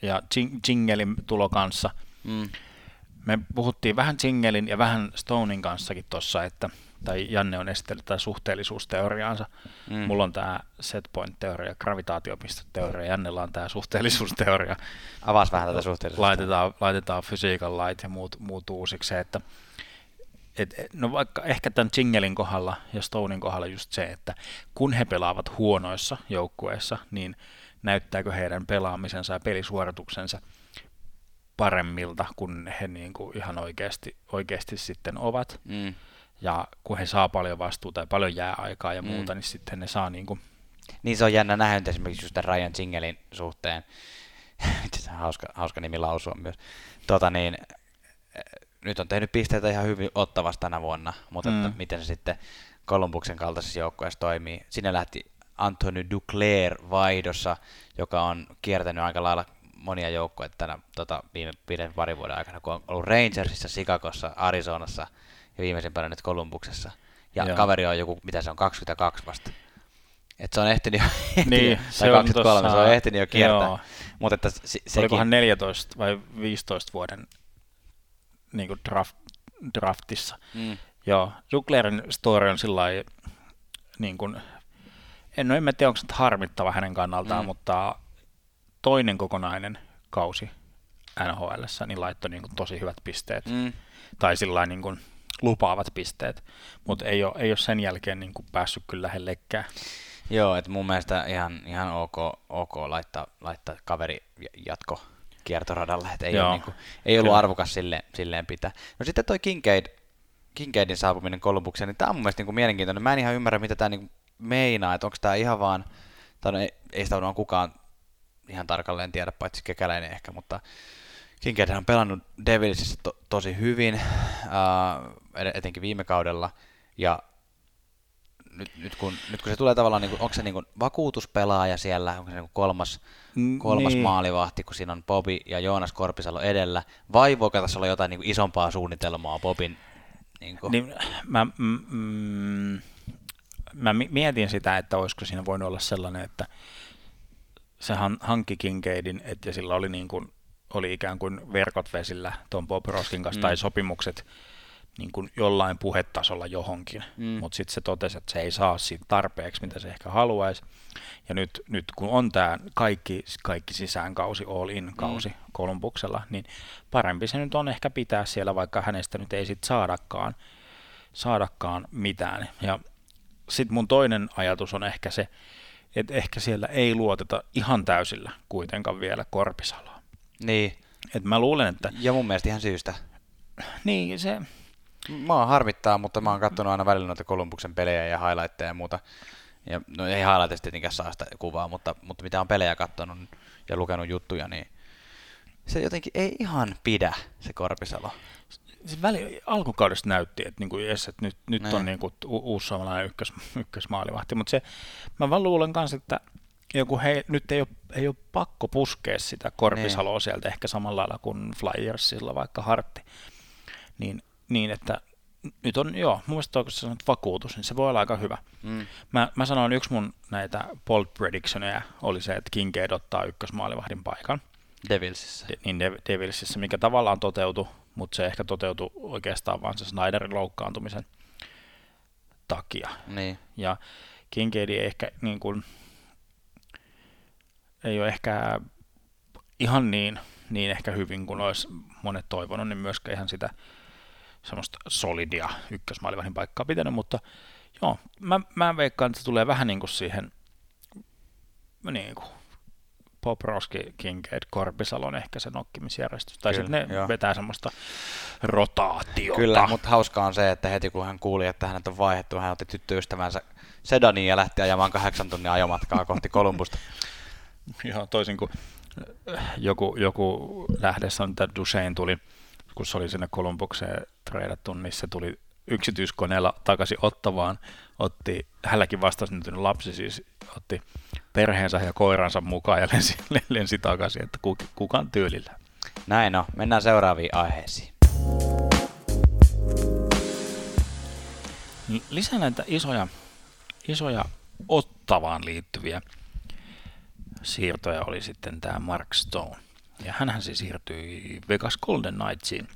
ja Jingelin tulo kanssa. Mm. Me puhuttiin vähän Jingelin ja vähän Stonein kanssakin tuossa, että tai Janne on esitellyt tätä suhteellisuusteoriaansa. Mm. Mulla on tämä setpoint-teoria, gravitaatiopisteteoria, Jannella on tämä suhteellisuusteoria. Avas vähän tätä suhteellisuutta. Laitetaan, laitetaan fysiikan lait ja muut, muut uusiksi, että et, no vaikka ehkä tämän Jingelin kohdalla ja Stonein kohdalla just se, että kun he pelaavat huonoissa joukkueissa, niin näyttääkö heidän pelaamisensa ja pelisuorituksensa paremmilta, kun he niin kuin ihan oikeasti, oikeasti sitten ovat. Mm. Ja kun he saa paljon vastuuta ja paljon jää aikaa ja muuta, mm. niin sitten ne saa niin kuin... Niin se on jännä nähdä esimerkiksi just tämän Ryan Jingelin suhteen. hauska, hauska nimi lausua myös. Tota niin, nyt on tehnyt pisteitä ihan hyvin ottavasti tänä vuonna, mutta mm. että miten se sitten Kolumbuksen kaltaisessa joukkueessa toimii. Sinne lähti Anthony Duclair vaihdossa, joka on kiertänyt aika lailla monia joukkoja tänä tota, viime viiden parin vuoden aikana, kun on ollut Rangersissa, Chicagossa, Arizonassa ja viimeisimpänä nyt Kolumbuksessa. Ja Joo. kaveri on joku, mitä se on, 22 vasta. Et se on ehtinyt jo, niin, se 23, on tossa, se on ehtinyt jo kiertää. Mutta että se, sekin... Olikohan 14 vai 15 vuoden niin kuin draft, draftissa. Mm. Joo, Juklerin story on sillä niin kuin, en, no en tiedä, onko se harmittava hänen kannaltaan, mm. mutta toinen kokonainen kausi NHL, niin laittoi niin kuin tosi hyvät pisteet. Mm. Tai sillä niin kuin lupaavat pisteet, mutta ei ole, ei ole sen jälkeen niin kuin päässyt kyllä lähellekään. Joo, että mun mielestä ihan, ihan ok, ok laittaa, laittaa kaveri jatko kiertoradalle, että ei, ole, niin kuin, ei ollut Kyllä. arvokas sille, silleen pitää. No sitten toi Kincaid, Kincaidin saapuminen Kolumbukseen, niin tämä on mun mielestä niin kuin mielenkiintoinen. Mä en ihan ymmärrä, mitä tämä niin meinaa, että onko tämä ihan vaan, tai no ei, ei sitä varmaan kukaan ihan tarkalleen tiedä, paitsi kekäläinen ehkä, mutta Kincaid on pelannut Devilsissä to, tosi hyvin, uh, etenkin viime kaudella, ja nyt, nyt, kun, nyt kun se tulee tavallaan, niin kuin, onko se niin kuin vakuutuspelaaja siellä, onko se niin kuin kolmas, kolmas niin. maalivahti, kun siinä on Bobi ja Joonas Korpisalo edellä, vai voiko tässä olla jotain niin kuin isompaa suunnitelmaa Bobin? Niin, kuin? niin mä, mm, mm, mä mietin sitä, että olisiko siinä voinut olla sellainen, että se hankki Kincaidin, että ja sillä oli, niin kuin, oli ikään kuin verkot vesillä tuon Bob Roskin kanssa, mm. tai sopimukset niin kuin jollain puhetasolla johonkin, mm. mutta sitten se totesi, että se ei saa siitä tarpeeksi, mitä se ehkä haluaisi. Ja nyt, nyt kun on tämä kaikki, kaikki sisäänkausi, all in kausi mm. Kolumbuksella, niin parempi se nyt on ehkä pitää siellä, vaikka hänestä nyt ei sitten saadakaan, saadakaan mitään. Ja sitten mun toinen ajatus on ehkä se, että ehkä siellä ei luoteta ihan täysillä kuitenkaan vielä Korpisaloa. Niin. Et mä luulen, että... Ja mun mielestä ihan syystä. Niin, se... Mä oon harmittaa, mutta mä oon katsonut aina välillä noita Kolumbuksen pelejä ja highlightteja ja muuta. Ja, no ei highlightista tietenkään saa sitä kuvaa, mutta, mutta mitä on pelejä katsonut ja lukenut juttuja, niin se jotenkin ei ihan pidä, se Korpisalo se väli, alkukaudesta näytti, että, niin kuin, yes, että nyt, nyt on niin kuin, u- uusi suomalainen ykkös, ykkösmaalivahti, mutta se, mä vaan luulen kanssa, että joku hei, nyt ei ole, ei ole pakko puskea sitä Korpisaloa niin. sieltä ehkä samalla lailla kuin Flyersilla vaikka Hartti, niin, niin että nyt on, joo, mun mielestä kun sanot vakuutus, niin se voi olla aika hyvä. Mm. Mä, mä sanoin, yksi mun näitä bold predictioneja oli se, että Kincaid ottaa ykkösmaalivahdin paikan. Devilsissä. De, niin De, Devilsissä, mikä tavallaan toteutui mutta se ehkä toteutui oikeastaan vain se Snyderin loukkaantumisen takia. Niin. Ja Kincaid ehkä niin kuin, ei ole ehkä ihan niin, niin ehkä hyvin kuin olisi monet toivonut, niin myöskään ihan sitä semmoista solidia ykkösmaalivahin paikkaa pitänyt, mutta joo, mä, mä veikkaan, että se tulee vähän niin kuin siihen niin kuin Poproski, Kincaid, Korpisalon ehkä se nokkimisjärjestys. Tai sitten ne joo. vetää semmoista rotaatiota. Kyllä, mutta hauskaa on se, että heti kun hän kuuli, että hänet on vaihdettu, hän otti tyttöystävänsä sedaniin ja lähti ajamaan kahdeksan tunnin ajomatkaa kohti Kolumbusta. Joo, toisin kuin äh, joku, joku lähdessä on, että Duchesne tuli, kun se oli sinne Kolumbukseen treidattu, niin se tuli yksityiskoneella takaisin Ottavaan, otti, hänelläkin vastasyntynyt lapsi siis otti perheensä ja koiransa mukaan ja lensi, lensi takaisin, että kukaan tyylillä. Näin on, mennään seuraaviin aiheisiin. Lisää näitä isoja, isoja ottavaan liittyviä siirtoja oli sitten tämä Mark Stone. Ja hänhän se siirtyi Vegas Golden Knightsiin.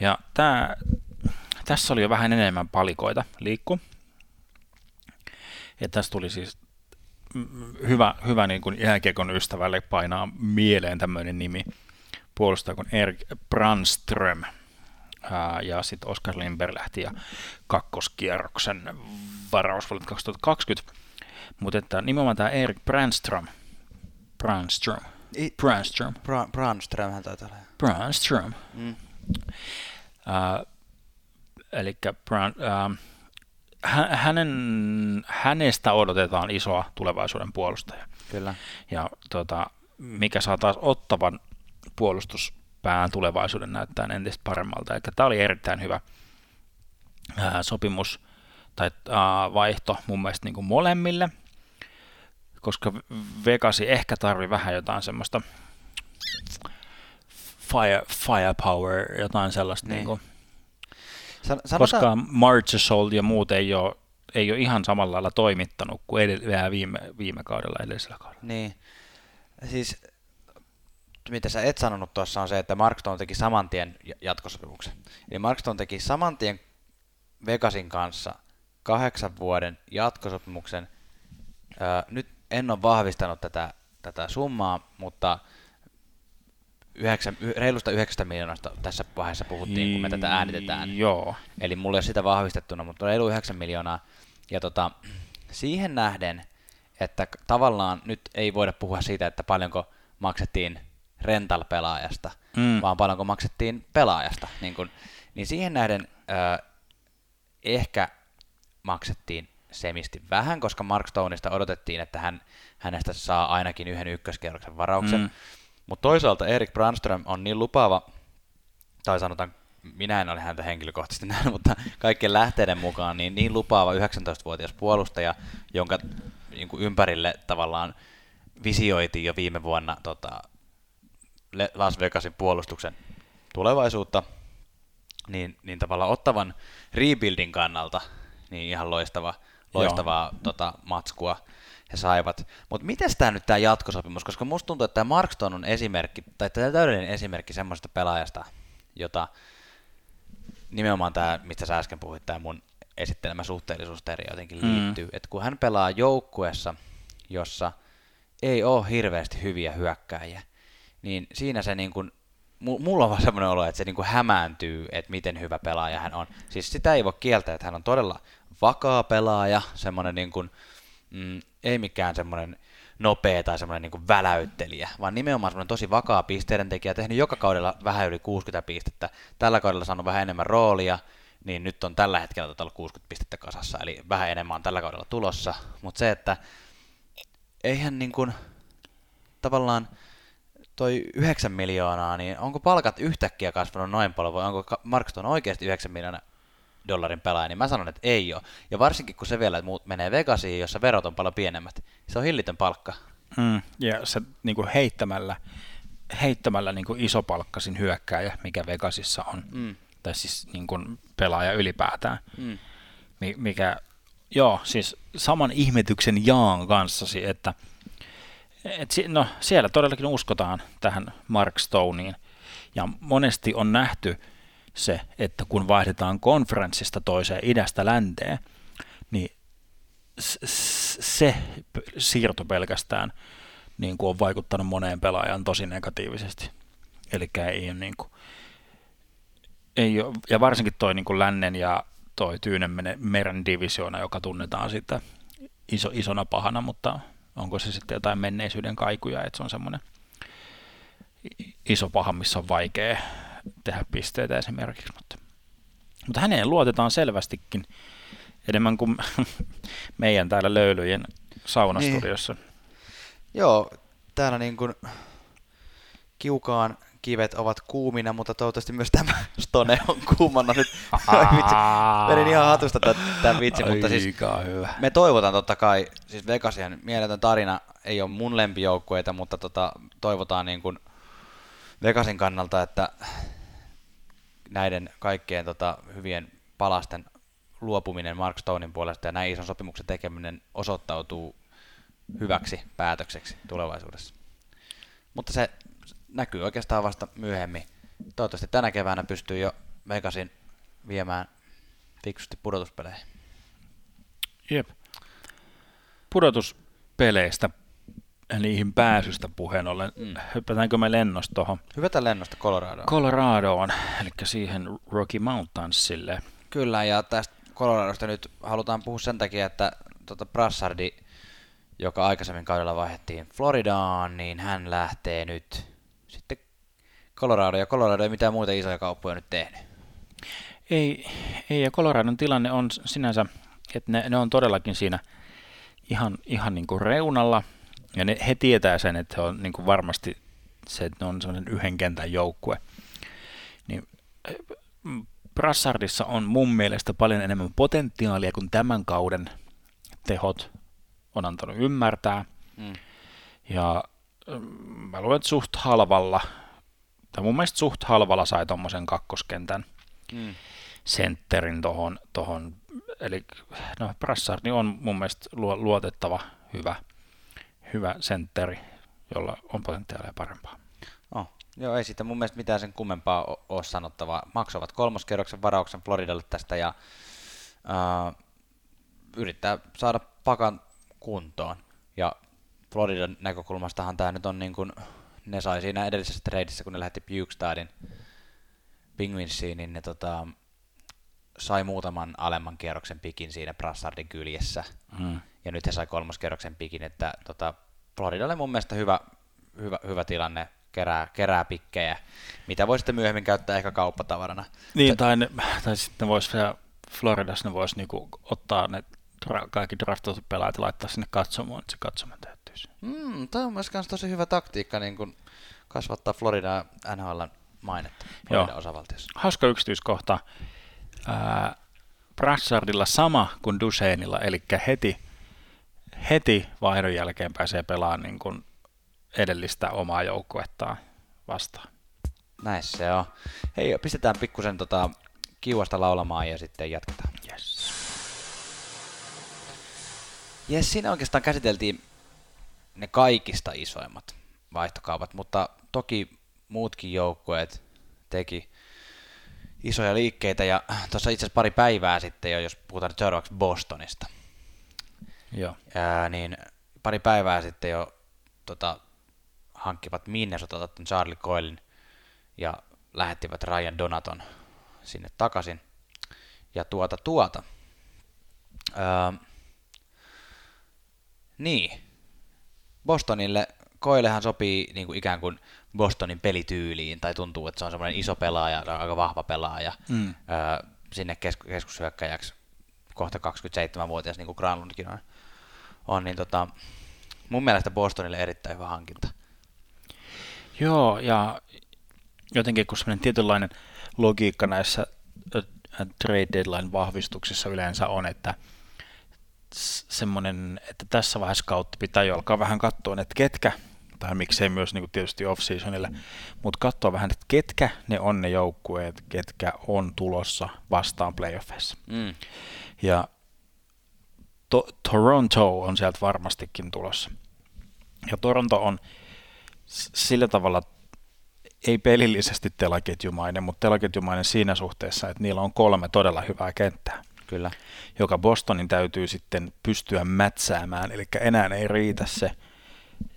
Ja tämä, tässä oli jo vähän enemmän palikoita liikku. Ja tässä tuli siis hyvä, hyvä niin kuin jääkiekon ystävälle painaa mieleen tämmöinen nimi puolustaja kuin Erik Brandström. Ää, ja sitten Oskar Lindberg lähti ja kakkoskierroksen varaus 2020. Mutta että nimenomaan tämä Erik Brandström, Brandström, Brandström. Bra- Brandström hän taitaa olla. Brandström. Mm. eli Brand, uh, hänen, hänestä odotetaan isoa tulevaisuuden puolustaja. Kyllä. Ja tota, mikä saa taas ottavan puolustuspään tulevaisuuden näyttää entistä paremmalta. Eli tämä oli erittäin hyvä ää, sopimus tai ää, vaihto mun mielestä niin kuin molemmille, koska Vegasi ehkä tarvii vähän jotain semmoista fire, firepower, jotain sellaista niin. Niin kuin, Sanotaan... Koska Marchesol ja muut ei ole, ei ole ihan samalla lailla toimittanut kuin edellä, viime, viime kaudella edellisellä kaudella. Niin. Siis mitä sä et sanonut tuossa on se, että Mark Stone teki saman tien jatkosopimuksen. Eli Mark Stone teki saman tien Vegasin kanssa kahdeksan vuoden jatkosopimuksen. Öö, nyt en ole vahvistanut tätä, tätä summaa, mutta 9, reilusta 9 miljoonasta tässä vaiheessa puhuttiin, kun me tätä äänitetään. Joo. Eli mulla ei ole sitä vahvistettuna, mutta reilu 9 miljoonaa. Ja tota, siihen nähden, että tavallaan nyt ei voida puhua siitä, että paljonko maksettiin rental-pelaajasta, mm. vaan paljonko maksettiin pelaajasta. Niin, kun, niin siihen nähden äh, ehkä maksettiin semisti vähän, koska Mark Stoneista odotettiin, että hän, hänestä saa ainakin yhden ykköskierroksen varauksen. Mm. Mutta toisaalta Erik Brandström on niin lupaava, tai sanotaan, minä en ole häntä henkilökohtaisesti nähnyt, mutta kaikkien lähteiden mukaan niin, niin lupaava 19-vuotias puolustaja, jonka niin kuin ympärille tavallaan visioitiin jo viime vuonna tota, Las Vegasin puolustuksen tulevaisuutta, niin, niin tavallaan ottavan rebuildin kannalta niin ihan loistava, loistavaa tota, matskua he saivat. Mutta miten tämä nyt tämä jatkosopimus, koska musta tuntuu, että tämä Markston on esimerkki, tai tämä täydellinen esimerkki semmoisesta pelaajasta, jota nimenomaan tämä, mistä sä äsken puhuit, tämä mun esittelemä suhteellisuusteria jotenkin mm. liittyy, että kun hän pelaa joukkuessa, jossa ei ole hirveästi hyviä hyökkääjiä, niin siinä se niin kuin, mulla on vaan semmoinen olo, että se niin kuin hämääntyy, että miten hyvä pelaaja hän on. Siis sitä ei voi kieltää, että hän on todella vakaa pelaaja, semmoinen niin kuin, mm, ei mikään semmoinen nopea tai semmoinen niin väläyttelijä, vaan nimenomaan semmoinen tosi vakaa pisteiden tekijä, tehnyt joka kaudella vähän yli 60 pistettä, tällä kaudella saanut vähän enemmän roolia, niin nyt on tällä hetkellä tota 60 pistettä kasassa, eli vähän enemmän on tällä kaudella tulossa, mutta se, että eihän niin kuin, tavallaan toi 9 miljoonaa, niin onko palkat yhtäkkiä kasvanut noin paljon, vai onko Markston oikeasti 9 miljoonaa dollarin pelaaja, niin mä sanon, että ei ole. Ja varsinkin kun se vielä että muut menee Vegasiin, jossa verot on paljon pienemmät, se on hillitön palkka. Mm, ja se niin kuin heittämällä, heittämällä niin kuin isopalkkasin hyökkääjä, mikä Vegasissa on, mm. tai siis niin kuin pelaaja ylipäätään, mm. mikä, joo, siis saman ihmetyksen jaan kanssasi, että et, no, siellä todellakin uskotaan tähän Mark Stoneen, ja monesti on nähty, se, että kun vaihdetaan konferenssista toiseen idästä länteen, niin se siirto pelkästään niin kuin on vaikuttanut moneen pelaajan tosi negatiivisesti. Eli ei ole niin kuin, ei ole, ja varsinkin toi niin kuin lännen ja toi Tyynen meren divisioona, joka tunnetaan sitten iso, isona pahana, mutta onko se sitten jotain menneisyyden kaikuja, että se on semmoinen iso paha, missä on vaikea tehdä pisteitä esimerkiksi, mutta, mutta häneen luotetaan selvästikin enemmän kuin meidän täällä löylyjen saunastudiossa. Niin. Joo, täällä niin kuin kiukaan kivet ovat kuumina, mutta toivottavasti myös tämä stone on kuumana nyt. menin ihan hatusta tämä vitsi, Aika mutta siis hyvä. me toivotaan totta kai, siis Vegasien mieletön tarina ei ole mun lempijoukkueita, mutta tota, toivotaan niin kuin Vegasin kannalta, että näiden kaikkien tota, hyvien palasten luopuminen Mark Stonein puolesta ja näin ison sopimuksen tekeminen osoittautuu hyväksi päätökseksi tulevaisuudessa. Mutta se näkyy oikeastaan vasta myöhemmin. Toivottavasti tänä keväänä pystyy jo Vegasin viemään fiksusti pudotuspeleihin. Jep. Pudotuspeleistä niihin pääsystä puheen ollen. Mm. Hypätäänkö me lennosta tuohon? Hypätään lennosta Coloradoon. Coloradoon, eli siihen Rocky Mountainsille. Kyllä, ja tästä Coloradosta nyt halutaan puhua sen takia, että tuota Brassardi, joka aikaisemmin kaudella vaihdettiin Floridaan, niin hän lähtee nyt sitten Colorado, ja Colorado ei mitään muita isoja kauppoja nyt tehnyt. Ei, ei ja Coloradon tilanne on sinänsä, että ne, ne on todellakin siinä ihan, ihan niin kuin reunalla, ja ne, he tietää sen, että he on niin kuin varmasti se, että ne on sellainen yhden kentän joukkue. Niin Brassardissa on mun mielestä paljon enemmän potentiaalia kuin tämän kauden tehot on antanut ymmärtää. Mm. Ja mm, mä luulen, että suht halvalla, tai mun mielestä suht halvalla sai tuommoisen kakkoskentän mm. sentterin tohon, tohon, eli no Brassard on mun mielestä luotettava hyvä, hyvä sentteri, jolla on potentiaalia parempaa. Joo, ei siitä mun mielestä mitään sen kummempaa ole sanottavaa. Maksavat kolmoskerroksen varauksen Floridalle tästä ja äh, yrittää saada pakan kuntoon. Ja Floridan näkökulmastahan tämä nyt on niin kuin, ne sai siinä edellisessä treidissä, kun ne lähetti Bukestadin Penguinsiin, niin ne tota, sai muutaman alemman kierroksen pikin siinä Brassardin kyljessä. Mm. Ja nyt he sai kolmoskerroksen pikin, että tota, Floridalle mun mielestä hyvä, hyvä, hyvä tilanne kerää, kerää pikkejä, mitä voi sitten myöhemmin käyttää ehkä kauppatavarana. Niin, tai, ne, tai sitten voisi Floridassa ne voisi niinku ottaa ne dra- kaikki draftotut pelaajat ja laittaa sinne katsomaan, että se katsomaan täyttyisi. Mm, tämä on myös tosi hyvä taktiikka niin kun kasvattaa Florida NHL mainetta Florida osavaltiossa. Hauska yksityiskohta. Ää, Brassardilla sama kuin Duseinilla, eli heti, heti vaihdon jälkeen pääsee pelaamaan niin kuin edellistä omaa joukkuettaan vastaan. Näin se on. Hei, pistetään pikkusen tota kiuasta laulamaan ja sitten jatketaan. Yes. Yes, siinä oikeastaan käsiteltiin ne kaikista isoimmat vaihtokaupat, mutta toki muutkin joukkueet teki isoja liikkeitä ja tuossa itse asiassa pari päivää sitten jo, jos puhutaan nyt seuraavaksi Bostonista, Joo. Ää, niin pari päivää sitten jo tota, hankkivat Minnesota Charlie Coilin ja lähettivät Ryan Donaton sinne takaisin. Ja tuota tuota. Öö, niin. Bostonille Koilehan sopii niin kuin ikään kuin Bostonin pelityyliin, tai tuntuu, että se on semmoinen iso pelaaja, aika vahva pelaaja, mm. öö, sinne keskus- keskushyökkäjäksi kohta 27-vuotias, niin kuin Granlundkin on, on niin tota, mun mielestä Bostonille erittäin hyvä hankinta. Joo, ja jotenkin kun semmoinen tietynlainen logiikka näissä trade deadline vahvistuksissa yleensä on, että semmoinen, että tässä vaiheessa kautta pitää jo alkaa vähän katsoa, että ketkä, tai miksei myös niin kuin tietysti off-seasonille, mutta katsoa vähän, että ketkä ne on ne joukkueet, ketkä on tulossa vastaan playoffeissa. Mm. Ja to- Toronto on sieltä varmastikin tulossa. Ja Toronto on sillä tavalla ei pelillisesti telaketjumainen, mutta telaketjumainen siinä suhteessa, että niillä on kolme todella hyvää kenttää. Kyllä. Joka Bostonin täytyy sitten pystyä mätsäämään, eli enää ei riitä se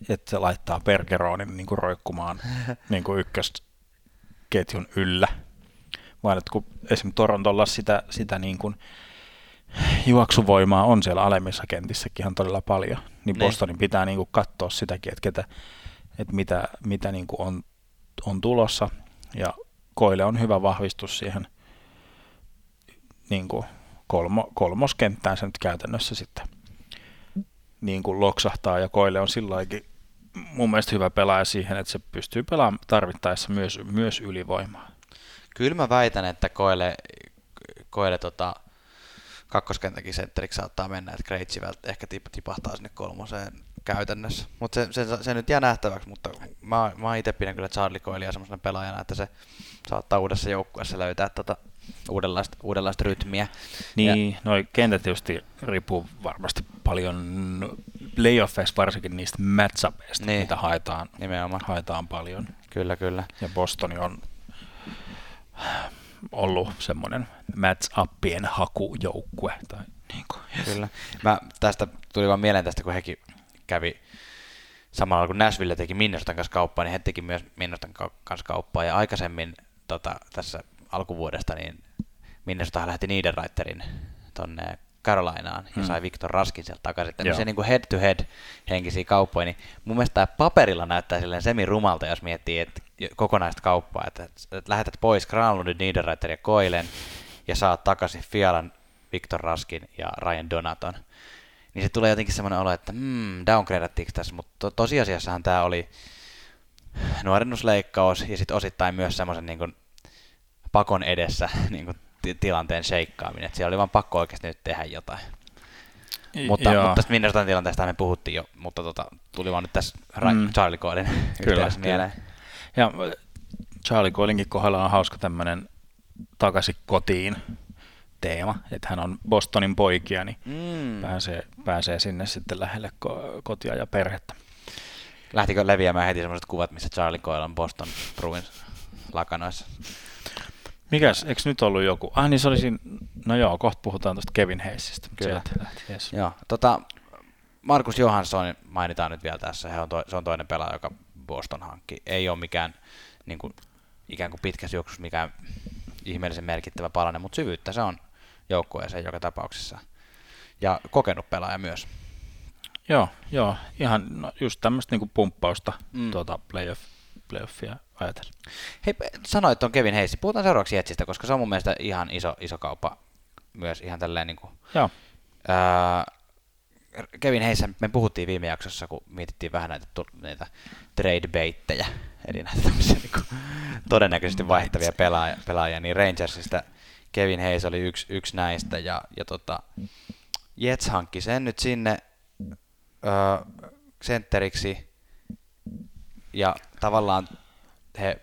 että se laittaa Bergeronin niin kuin roikkumaan niin kuin ykkösketjun yllä. Vaan että kun esimerkiksi Torontolla sitä, sitä niin kuin juoksuvoimaa on siellä alemmissa kentissäkin ihan todella paljon, niin, niin. Bostonin pitää niin kuin katsoa sitäkin, että, ketä, että mitä, mitä niin kuin on, on tulossa. Ja Koille on hyvä vahvistus siihen niin kuin kolmo, kolmoskenttään se nyt käytännössä sitten niin kuin loksahtaa ja Koille on silläkin mun mielestä hyvä pelaaja siihen, että se pystyy pelaamaan tarvittaessa myös, myös ylivoimaa. Kyllä mä väitän, että Koille, Koille tota, kakkoskentäkin sentteriksi saattaa mennä, että Kreitsi ehkä tipahtaa sinne kolmoseen käytännössä. Mutta se, se, se, nyt jää nähtäväksi, mutta mä, mä itse pidän kyllä Charlie Coilia semmoisena pelaajana, että se saattaa uudessa joukkueessa löytää tota uudenlaista, uudenlaista rytmiä. Niin, ja, noi kentät tietysti riippuu varmasti paljon playoffeissa varsinkin niistä matchupeista, niin, mitä haetaan, nimenomaan. haetaan paljon. Kyllä, kyllä. Ja Bostoni on ollut semmoinen match-uppien hakujoukkue. Tai niin kuin, yes. Kyllä. Mä tästä tuli vaan mieleen tästä, kun hekin kävi samalla kun Nashville teki Minnesotan kanssa kauppaa, niin he teki myös Minnesotan kanssa kauppaa. Ja aikaisemmin tota, tässä alkuvuodesta niin Minnesota lähti Niederreiterin tonne Carolinaan ja hmm. sai Victor Raskin sieltä takaisin. Tämmöisiä niin head-to-head henkisiä kauppoja, niin mun mielestä tämä paperilla näyttää silleen semi-rumalta, jos miettii että kokonaista kauppaa, että, että lähetät pois Granlundin, Niederreiter ja Koilen ja saat takaisin Fialan, Victor Raskin ja Ryan Donaton. Niin se tulee jotenkin semmoinen olo, että hmm, downgradattiinko tässä, mutta to- tosiasiassahan tämä oli nuorennusleikkaus ja sitten osittain myös semmoisen niin pakon edessä niin kuin tilanteen sheikkaaminen. Että siellä oli vaan pakko oikeasti nyt tehdä jotain. Mutta, mutta tästä Minnesotan tilanteesta me puhuttiin jo, mutta tota, tuli vaan nyt tässä mm. Charlie Coilin kyllä, mieleen. Ja Charlie Coilinkin kohdalla on hauska tämmöinen takaisin kotiin teema, että hän on Bostonin poikia, niin mm. pääsee, pääsee sinne sitten lähelle kotia ja perhettä. Lähtikö leviämään heti sellaiset kuvat, missä Charlie Coyle on Boston Bruins lakanoissa? Mikäs, eikö nyt ollut joku? Ah niin se olisi, no joo, kohta puhutaan tuosta Kevin Hayesista. Kyllä. Lähti, yes. Joo, tota, Markus Johansson mainitaan nyt vielä tässä, He on to, se on toinen pelaaja, joka Boston hankki. Ei ole mikään niin kuin, ikään kuin pitkässä juoksussa mikään ihmeellisen merkittävä palanen, mutta syvyyttä se on joukkueeseen joka tapauksessa. Ja kokenut pelaaja myös. Joo, joo. Ihan no, just tämmöistä niin pumppausta mm. tuota playoff, playoffia ajatella. Hei, sanoit tuon Kevin Heissi. Puhutaan seuraavaksi Jetsistä, koska se on mun mielestä ihan iso, iso kauppa myös ihan tälleen niin kuin, Joo. Ää, Kevin Hayes, me puhuttiin viime jaksossa, kun mietittiin vähän näitä, näitä trade baittejä, eli näitä niin kuin, todennäköisesti vaihtavia pelaajia, pelaajia, niin Rangersista Kevin Hayes oli yksi, yksi näistä, ja, ja tota, Jets hankki sen nyt sinne öö, sentteriksi, ja tavallaan he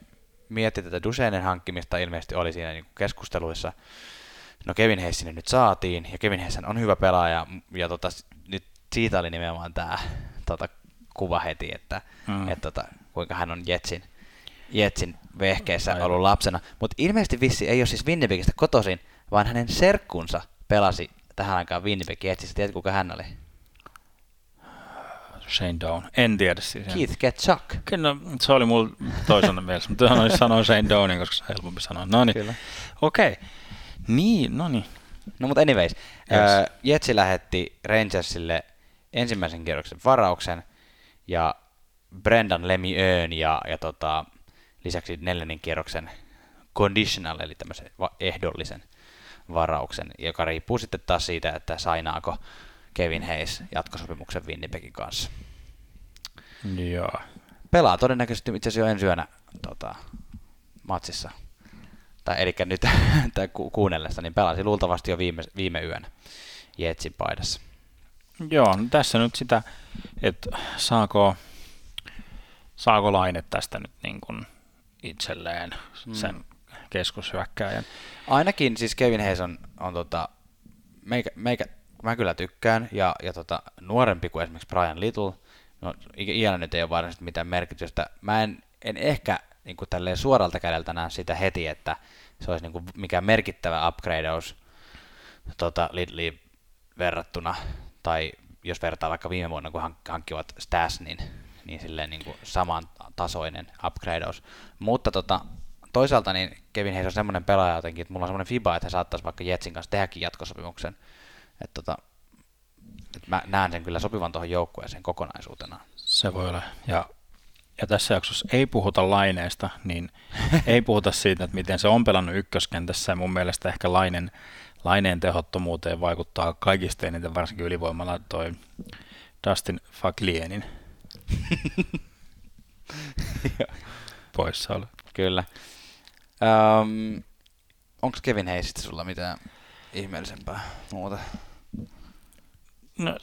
miettivät tätä Duseinen hankkimista, ilmeisesti oli siinä niin keskusteluissa. No Kevin Hayes sinne nyt saatiin, ja Kevin Hayes on hyvä pelaaja, ja tota, nyt siitä oli nimenomaan tämä tota, kuva heti, että mm. et, tota, kuinka hän on Jetsin, Jetsin vehkeessä Aivan. ollut lapsena. Mutta ilmeisesti vissi ei ole siis Winnipegistä kotoisin, vaan hänen serkkunsa pelasi tähän aikaan Winnipeg Jetsissä. Tiedätkö, kuka hän oli? Shane Down. En tiedä siis. Keith Ketchuk. No, se oli mulla toisena mielessä, mutta hän sanoa Shane Downin, koska se on helpompi sanoa. No niin, okei. Okay. Niin, no niin. No mutta anyways, yes. äh, Jetsi lähetti Rangersille ensimmäisen kierroksen varauksen ja Brendan Lemieux ja, ja tota, lisäksi neljännen kierroksen conditional, eli tämmöisen ehdollisen varauksen, joka riippuu sitten taas siitä, että sainaako Kevin Hayes jatkosopimuksen Winnipegin kanssa. Joo. Pelaa todennäköisesti itse asiassa jo ensi yönä tota, matsissa. Tai eli nyt tai ku, kuunnellessa, niin pelasi luultavasti jo viime, viime yönä Jetsin paidassa. Joo, no tässä nyt sitä, että saako, saako Laine tästä nyt niin kuin itselleen hmm. sen keskushyökkääjän. Ainakin siis Kevin Hayes on, on tota, meikä, meikä, mä kyllä tykkään, ja, ja tota, nuorempi kuin esimerkiksi Brian Little, no iänä nyt ei ole varsinaisesti mitään merkitystä. Mä en, en ehkä niin kuin tälleen suoralta kädeltä näe sitä heti, että se olisi niin kuin mikään merkittävä upgradeaus tota, Lidliin verrattuna, tai jos vertaa vaikka viime vuonna, kun hankkivat Stasnin, niin silleen niin kuin samantasoinen upgradeaus. Mutta tota, toisaalta niin Kevin Hayes on semmoinen pelaaja jotenkin, että mulla on semmoinen fiba, että he saattaisi vaikka Jetsin kanssa tehdäkin jatkosopimuksen. Että tota, että mä näen sen kyllä sopivan tuohon joukkueeseen kokonaisuutena. Se voi olla. Ja, ja tässä jaksossa ei puhuta laineesta, niin ei puhuta siitä, että miten se on pelannut ykköskentässä. Ja mun mielestä ehkä lainen, laineen tehottomuuteen vaikuttaa kaikista eniten, varsinkin ylivoimalla toi Dustin Faglienin poissaolo. Kyllä. Um, Onko Kevin Hayesista sulla mitään ihmeellisempää muuta? No,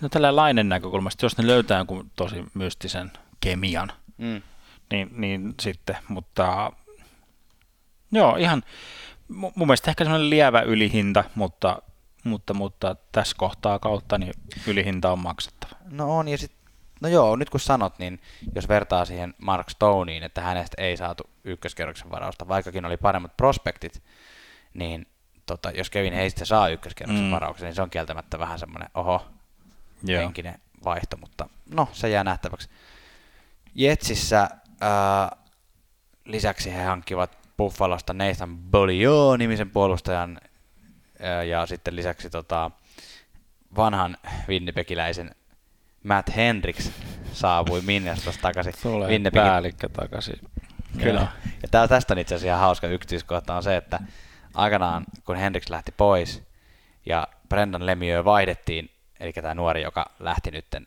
no tällä lainen näkökulmasta, jos ne löytää jonkun tosi mystisen kemian, mm. niin, niin sitten, mutta joo, ihan mun mielestä ehkä semmoinen lievä ylihinta, mutta, mutta, mutta tässä kohtaa kautta niin ylihinta on maksettava. No on, ja sitten No joo, nyt kun sanot, niin jos vertaa siihen Mark Stoneen, että hänestä ei saatu ykköskerroksen varausta, vaikkakin oli paremmat prospektit, niin tota, jos Kevin heistä saa ykköskerroksen mm. varauksen, niin se on kieltämättä vähän semmoinen oho, Joo. henkinen vaihto, mutta no, se jää nähtäväksi. Jetsissä ää, lisäksi he hankkivat Buffalosta Nathan Bolio nimisen puolustajan ää, ja sitten lisäksi tota, vanhan Winnipegiläisen Matt Hendricks saapui Minnesotasta takaisin. Tulee Winnipegin... päällikkö takaisin. Kyllä. Ja tää, tästä on itse asiassa ihan hauska yksityiskohta on se, että aikanaan kun Hendricks lähti pois ja Brendan Lemieux vaihdettiin, eli tämä nuori, joka lähti nytten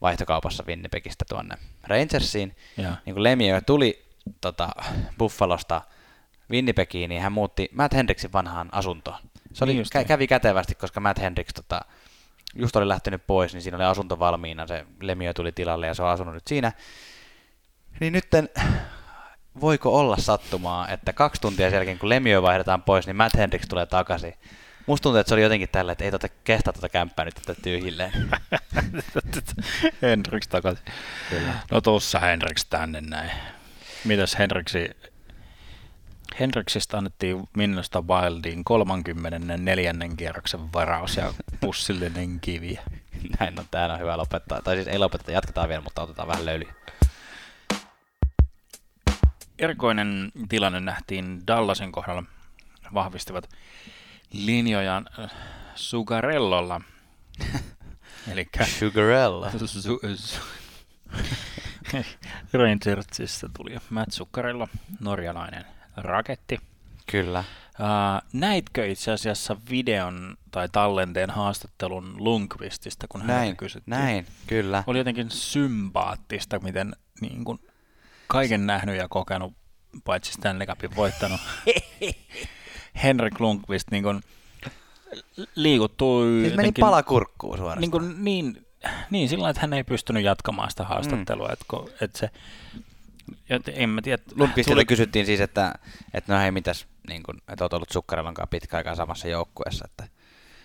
vaihtokaupassa Winnipegistä tuonne Rangersiin, ja. niin kun Lemieux tuli tota, Buffalosta Winnipegiin, niin hän muutti Matt Hendricksin vanhaan asuntoon. Se oli, niin kä- kävi kätevästi, koska Matt Hendricks tota, just oli lähtenyt pois, niin siinä oli asunto valmiina, se Lemio tuli tilalle ja se on asunut nyt siinä. Niin nytten voiko olla sattumaa, että kaksi tuntia sen jälkeen, kun Lemio vaihdetaan pois, niin Matt Hendricks tulee takaisin. Musta tuntuu, että se oli jotenkin tällä, että ei tota kehtaa tota kämppää nyt tätä tyhjilleen. Hendricks takaisin. Kyllä. No tuossa Hendricks tänne näin. Mitäs Hendriksi Henriksistä annettiin Minnosta Wildiin 34. kierroksen varaus ja pussillinen kivi. Näin on, täällä on hyvä lopettaa. Tai siis ei lopeteta, jatketaan vielä, mutta otetaan vähän löylyä. Erikoinen tilanne nähtiin Dallasin kohdalla. Vahvistivat linjojaan äh, Sugarellolla. Eli Sugarella. Rangersista tuli Matt Zuccarello, norjalainen raketti. Kyllä. Uh, näitkö itse asiassa videon tai tallenteen haastattelun Lundqvistista, kun hän kysyttiin? Näin, kyllä. Oli jotenkin sympaattista, miten niin kuin, kaiken nähnyt ja kokenut, paitsi Stanley Cupin voittanut. Henrik Lundqvist niin kuin, liikuttui... Siis meni pala kurkkuun suorastaan. Niin, kuin, niin, niin sillä että hän ei pystynyt jatkamaan sitä haastattelua, mm. että, että se ja en mä tiedä. Lundqvistilta tuli... kysyttiin siis, että, että no hei, mitäs, niin kun, että oot ollut Sukkarellon kanssa pitkä aikaa samassa joukkueessa, että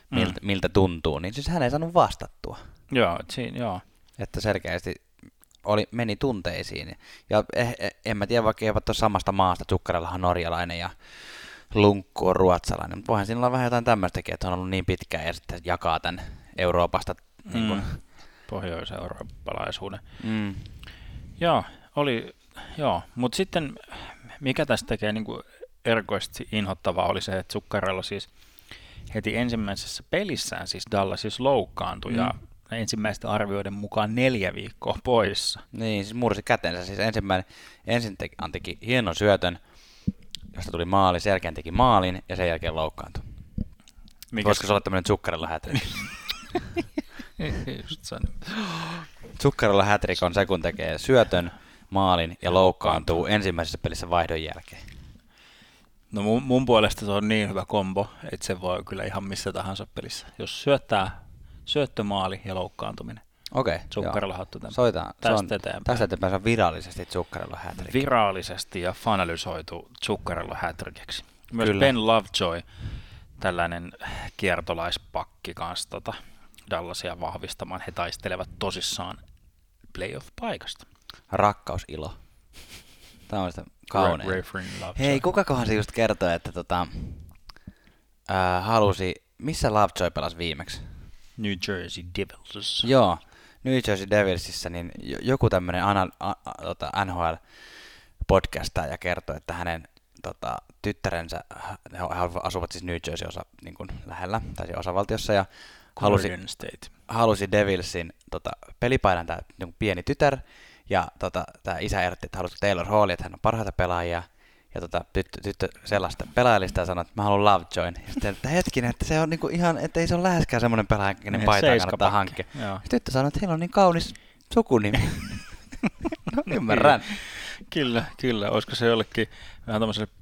miltä, mm. miltä tuntuu, niin siis hän ei saanut vastattua. Joo, siinä, joo. Että selkeästi oli, meni tunteisiin. Ja eh, eh, en mä tiedä, vaikka eivät ole samasta maasta, Sukkarellahan on norjalainen ja Lunkku on ruotsalainen, mutta voihan siinä olla vähän jotain tämmöistäkin, että on ollut niin pitkään ja sitten jakaa tämän Euroopasta niin kun... mm. pohjois-eurooppalaisuuden. Mm. Joo, oli joo, mutta sitten mikä tästä tekee niin kuin erikoisesti inhottavaa oli se, että Zuccarello siis heti ensimmäisessä pelissään siis Dallas loukkaantui mm. ja ensimmäisten arvioiden mukaan neljä viikkoa poissa. Niin, siis mursi kätensä. Siis ensimmäinen, ensin teki, teki hienon syötön, josta tuli maali, sen jälkeen teki maalin ja sen jälkeen loukkaantui. Mikä Voisiko se olla tämmöinen hätri? Just Zuccarello hätrik on se, kun tekee syötön, maalin ja loukkaantuu ensimmäisessä pelissä vaihdon jälkeen. No mun, mun puolesta se on niin hyvä kombo, että se voi kyllä ihan missä tahansa pelissä. Jos syöttää syöttömaali ja loukkaantuminen. Okei, okay, Tsukkarilla hattu tämän. Soitaan. Tästä on, eteenpäin. Tästä eteenpäin se on virallisesti Tsukkarilla hätrick. Virallisesti ja fanalysoitu Tsukkarilla hätrikeksi. Myös Kyllä. Ben Lovejoy, tällainen kiertolaispakki kanssa tota Dallasia vahvistamaan. He taistelevat tosissaan playoff-paikasta rakkausilo. Tämä on sitä kaunein. Hei, kukakohan se just kertoi, että tota, äh, halusi, missä Lovejoy pelasi viimeksi? New Jersey Devils. Joo, New Jersey Devilsissä, niin joku tämmöinen tota, NHL ja kertoi, että hänen tota, tyttärensä, he asuvat siis New Jersey osa, niin kuin lähellä, tai osavaltiossa, ja halusi, State. halusi Devilsin tota, pelipaidan tämä niin pieni tytär, ja tota, tämä isä ehdotti, että halusi Taylor Hallia, että hän on parhaita pelaajia, ja tota, tyttö, tyttö sellaista pelaajallista ja sanoi, että mä haluan Lovejoyn. Ja sitten, että hetkinen, että se on niinku ihan, että ei se ole läheskään semmoinen pelaaja, kenen niin, paitaa kannattaa hankkia. Sitten tyttö sanoi, että heillä on niin kaunis sukunimi. no, ymmärrän. kyllä, kyllä. Olisiko se jollekin vähän tämmöiselle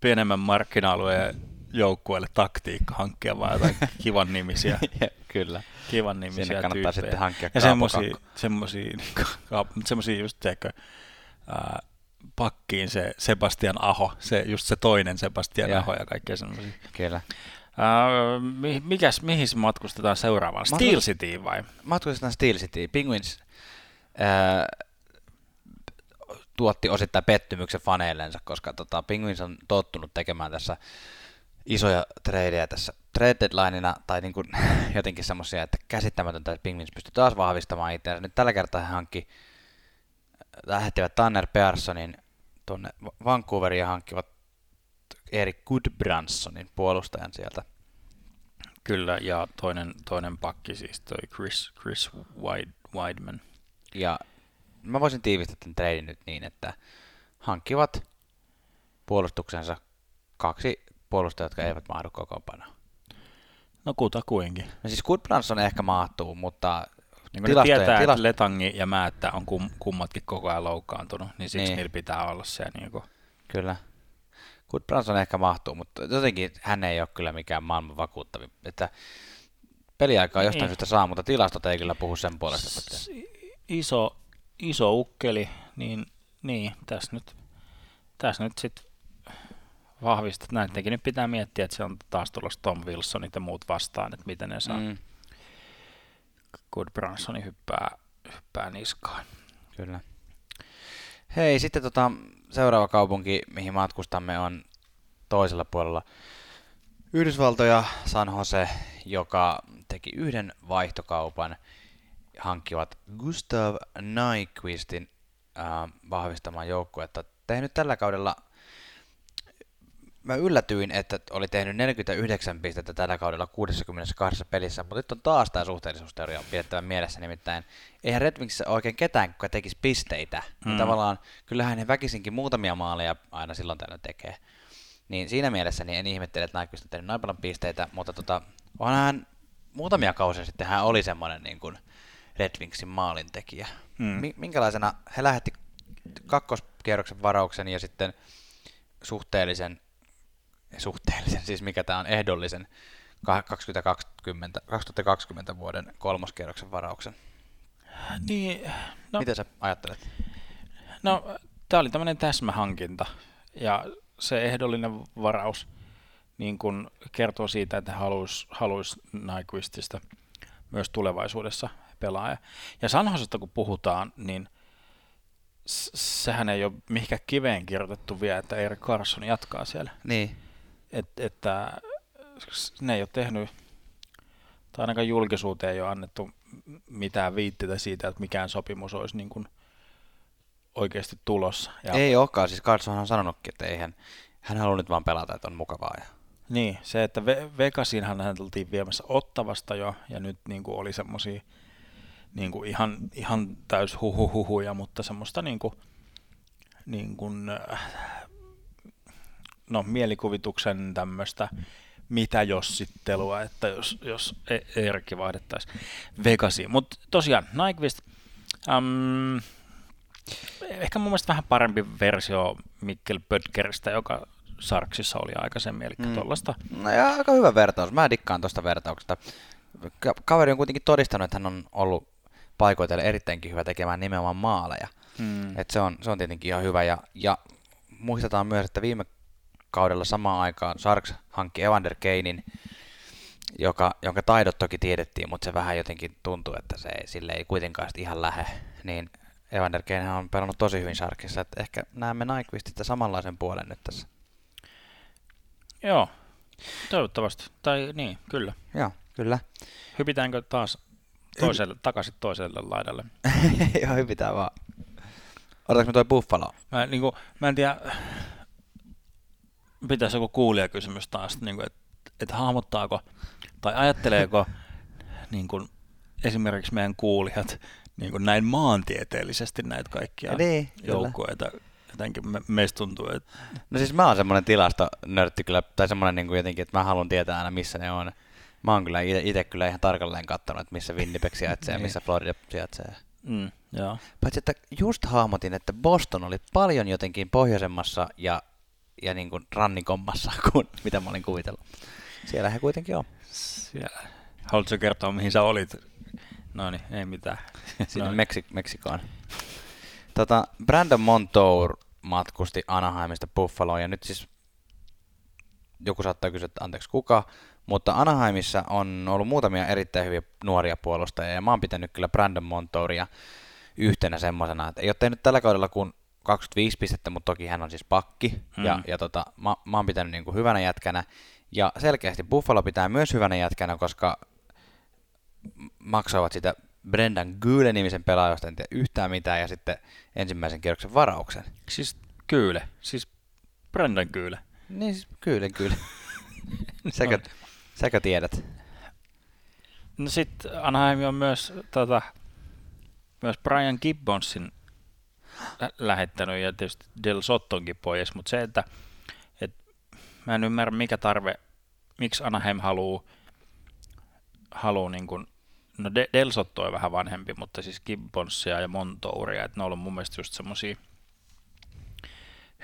pienemmän markkina-alueen joukkueelle taktiikka hankkia vaan jotain kivan nimisiä. kyllä. Kivan nimisiä Sinne kannattaa tyyppejä. sitten hankkia Ja semmosia, semmosia, semmosia just teekö, ää, pakkiin se Sebastian Aho, se, just se toinen Sebastian ja. Aho ja kaikkea semmoisia. Kyllä. Uh, mikäs, mihin se matkustetaan seuraavaan? Steel City vai? Matkustetaan Steel City. Penguins uh, tuotti osittain pettymyksen faneillensa, koska tota, Penguins on tottunut tekemään tässä isoja tradeja tässä trade deadlineina, tai niin kuin, jotenkin semmoisia, että käsittämätöntä, että Penguins pystyy taas vahvistamaan itseänsä. Nyt tällä kertaa he hankki lähettivät Tanner Pearsonin tuonne Vancouveriin ja hankkivat Erik Goodbransonin puolustajan sieltä. Kyllä, ja toinen, toinen pakki siis toi Chris, Chris Wide, Wideman. Ja mä voisin tiivistää tämän treidin nyt niin, että hankkivat puolustuksensa kaksi puolustajaa, jotka eivät mahdu kokoonpanoon. No kuinkin. No siis Goodbranson ehkä mahtuu, mutta niin kun tilastoja, tietää, että Letangi ja Määttä on kum, kummatkin koko ajan loukkaantunut, niin siksi niin. niillä pitää olla se. Niin kuin... Kyllä. Goodbranson ehkä mahtuu, mutta jotenkin hän ei ole kyllä mikään maailman vakuuttavin. Että peliaikaa niin. jostain syystä saa, mutta tilastot ei kyllä puhu sen puolesta. S- iso, iso ukkeli, niin, niin tässä nyt, tässä nyt sitten vahvistat. Näidenkin nyt pitää miettiä, että se on taas tulossa Tom Wilsonit ja muut vastaan, että miten ne saa. Mm Good Bransoni hyppää, hyppää niskaan. Kyllä. Hei, sitten tota, seuraava kaupunki, mihin matkustamme, on toisella puolella Yhdysvaltoja, San Jose, joka teki yhden vaihtokaupan, hankkivat Gustav Nyquistin äh, vahvistamaan joukkuetta. Tehnyt tällä kaudella mä yllätyin, että oli tehnyt 49 pistettä tällä kaudella 62 pelissä, mutta nyt on taas tämä suhteellisuusteoria pidettävä mielessä, nimittäin eihän Red Wingsissä oikein ketään, joka tekisi pisteitä, niin mm. niin tavallaan kyllähän ne väkisinkin muutamia maaleja aina silloin tällöin tekee. Niin siinä mielessä niin en ihmettele, että Nyquist on tehnyt noin paljon pisteitä, mutta tota, onhan hän muutamia kausia sitten hän oli semmoinen niin kuin Red Wingsin maalintekijä. Mm. Minkälaisena he lähetti kakkoskierroksen varauksen ja sitten suhteellisen suhteellisen, siis mikä tämä on ehdollisen 2020, 2020 vuoden kolmoskierroksen varauksen. Niin, no, Mitä sä ajattelet? No, tämä oli tämmöinen täsmähankinta, ja se ehdollinen varaus niin kun kertoo siitä, että haluaisi haluais Nyquistista myös tulevaisuudessa pelaaja. Ja Sanhosesta kun puhutaan, niin sehän ei ole mihinkään kiveen kirjoitettu vielä, että Erik Carson jatkaa siellä. Niin et, että ne ei ole tehnyt, tai ainakaan julkisuuteen ei ole annettu mitään viitteitä siitä, että mikään sopimus olisi niin kuin oikeasti tulossa. Ja ei olekaan, siis Carlson on sanonutkin, että eihän, hän haluaa nyt vaan pelata, että on mukavaa. Ja... Niin, se, että Vegasin hän tultiin viemässä Ottavasta jo, ja nyt niin kuin oli semmoisia niin kuin ihan, ihan täys huhuhuhuja, mutta semmoista niin kuin, niin kuin, äh, no, mielikuvituksen tämmöistä mitä jos sittelua, että jos, jos Eerikki vaihdettaisiin Vegasiin. Mutta tosiaan, Nyquist, um, ehkä mun mielestä vähän parempi versio Mikkel Böttgeristä, joka Sarksissa oli aikaisemmin, eli mm. tuollaista. No ja aika hyvä vertaus. Mä dikkaan tuosta vertauksesta. Kaveri on kuitenkin todistanut, että hän on ollut paikoitelle erittäinkin hyvä tekemään nimenomaan maaleja. Mm. Et se, on, se on tietenkin ihan hyvä. Ja, ja muistetaan myös, että viime kaudella samaan aikaan Sarks hankki Evander Keinin, joka, jonka taidot toki tiedettiin, mutta se vähän jotenkin tuntuu, että se ei, sille ei kuitenkaan ihan lähe. Niin Evander Kane on pelannut tosi hyvin Sarkissa, että ehkä näemme Nyquistista samanlaisen puolen nyt tässä. Joo, toivottavasti. Tai niin, kyllä. Joo, kyllä. Hypitäänkö taas toiselle, takaisin toiselle laidalle. Joo, hyvin pitää vaan. Otetaanko me toi Buffalo? Mä, niin kuin, mä en tiedä, pitäisi joku kuulijakysymys taas, niin kuin, että et hahmottaako tai ajatteleeko niin kuin, esimerkiksi meidän kuulijat niin kuin näin maantieteellisesti näitä kaikkia Ja niin, joukkueita. Jotenkin me, meistä tuntuu, että No siis mä oon semmonen tilastonörtti kyllä, tai semmonen niin kuin jotenkin, että mä haluan tietää aina missä ne on. Mä oon kyllä itse kyllä ihan tarkalleen kattonut, että missä Winnipeg sijaitsee ja Niin. missä Florida sijaitsee. mm, joo. Paitsi että just hahmotin, että Boston oli paljon jotenkin pohjoisemmassa ja, ja niin kuin rannikommassa kuin mitä mä olin kuvitellut. Siellä he kuitenkin on. Siellä. Haluatko kertoa, mihin sä olit? No niin, ei mitään. Sinne No niin. Meksik- Meksikoon. Tota, Brandon Montour matkusti Anaheimista Buffaloon ja nyt siis joku saattaa kysyä, että anteeksi kuka, mutta Anaheimissa on ollut muutamia erittäin hyviä nuoria puolustajia ja mä oon pitänyt kyllä Brandon Montouria yhtenä semmosena, että ei ole tehnyt tällä kaudella kuin 25 pistettä, mutta toki hän on siis pakki ja, Mm. ja tota, mä, mä oon pitänyt niin kuin hyvänä jätkänä ja selkeästi Buffalo pitää myös hyvänä jätkänä, koska maksoivat sitä Brendan Gule-nimisen pelaajosta, en tiedä yhtään mitään, ja sitten ensimmäisen kierroksen varauksen. Siis Kyyle, siis Brendan Kyyle. Niin siis kyllä, kyllä. säkö, säkö tiedät? No sit Anaheim on myös, tota, myös Brian Gibbonsin lähettänyt ja tietysti Del Sottonkin pois, mutta se, että et, mä en ymmärrä mikä tarve, miksi Anaheim haluaa haluu niin kuin, no De- Del Sotto on vähän vanhempi, mutta siis Gibbonsia ja Montouria, että ne on ollut mun mielestä just semmosia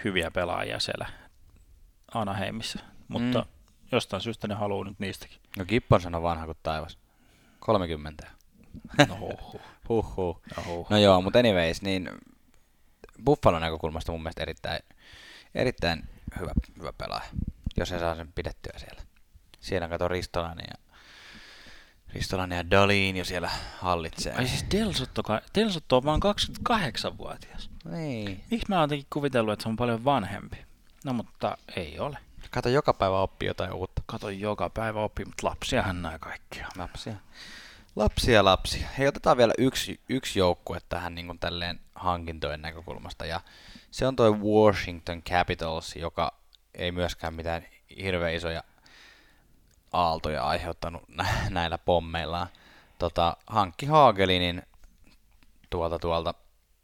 hyviä pelaajia siellä Anaheimissa, mutta Mm. mm. jostain syystä ne haluaa nyt niistäkin. No Gibbons on vanha kuin taivas. 30. No huhhuh. Huhhuh. No, huhhuh. No joo, mutta anyways, niin Buffalon näkökulmasta mun mielestä erittäin, erittäin hyvä, hyvä pelaaja, jos he saa sen pidettyä siellä. Siellä kato Ristolainen ja Ristolainen ja Dalin jo siellä hallitsee. Ai siis Delsotto, Delsotto on vaan 28-vuotias. Niin. Miksi mä oon jotenkin kuvitellut, että se on paljon vanhempi? No mutta ei ole. Kato, joka päivä oppii jotain uutta. Kato joka päivä oppii, mutta lapsiahan nämä kaikkia. Lapsia. Lapsia, lapsia. Hei, otetaan vielä yksi, yksi joukkue tähän niin kuin tälleen hankintojen näkökulmasta. Ja se on toi Washington Capitals, joka ei myöskään mitään hirveän isoja aaltoja aiheuttanut nä- näillä pommeillaan. Tota, hankki Hagelinin tuolta tuolta,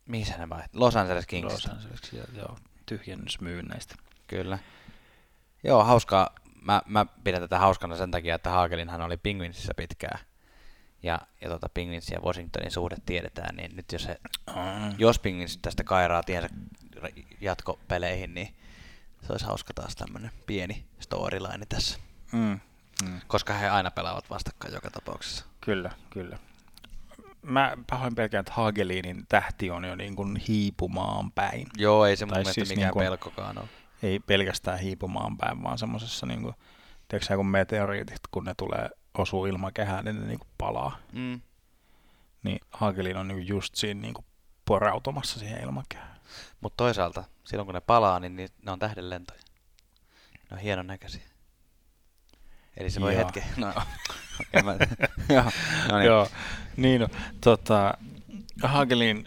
missä ne vai? Los Angeles Kings. Los Angeles, joo, tyhjennysmyynneistä. Kyllä. Joo, hauskaa. Mä, mä pidän tätä hauskana sen takia, että Hagelinhan oli Penguinsissa pitkään. Ja, ja tota Penguins ja Washingtonin suhde tiedetään, niin nyt jos, he, Mm. jos Penguins tästä kairaa tiensä jatkopeleihin, niin se olisi hauska taas tämmönen pieni storyline tässä. Mm. Mm. Koska he aina pelaavat vastakkain joka tapauksessa. Kyllä, kyllä. Mä pahoin pelkään, että Hagelinin tähti on jo niin kuin hiipumaan päin. Joo, ei se mun Tai mielestä siis mikään niinku- pelkokaan ole. Ei pelkästään hiipumaan päin, vaan semmoisessa niin kuin, tiedätkö kun meteoriitit, kun ne tulee, osuu ilmakehään, niin ne niin kuin palaa. Mm. Niin Hagelin on niin kuin just siinä niin kuin porautumassa siihen ilmakehään. Mutta toisaalta, silloin kun ne palaa, niin ni- ne on tähdenlentoja. Ne on hienon näköisiä. Eli se voi Joo. hetki... No, okay, mä... Joo, no niin. Joo, niin no, tota, Hagelin,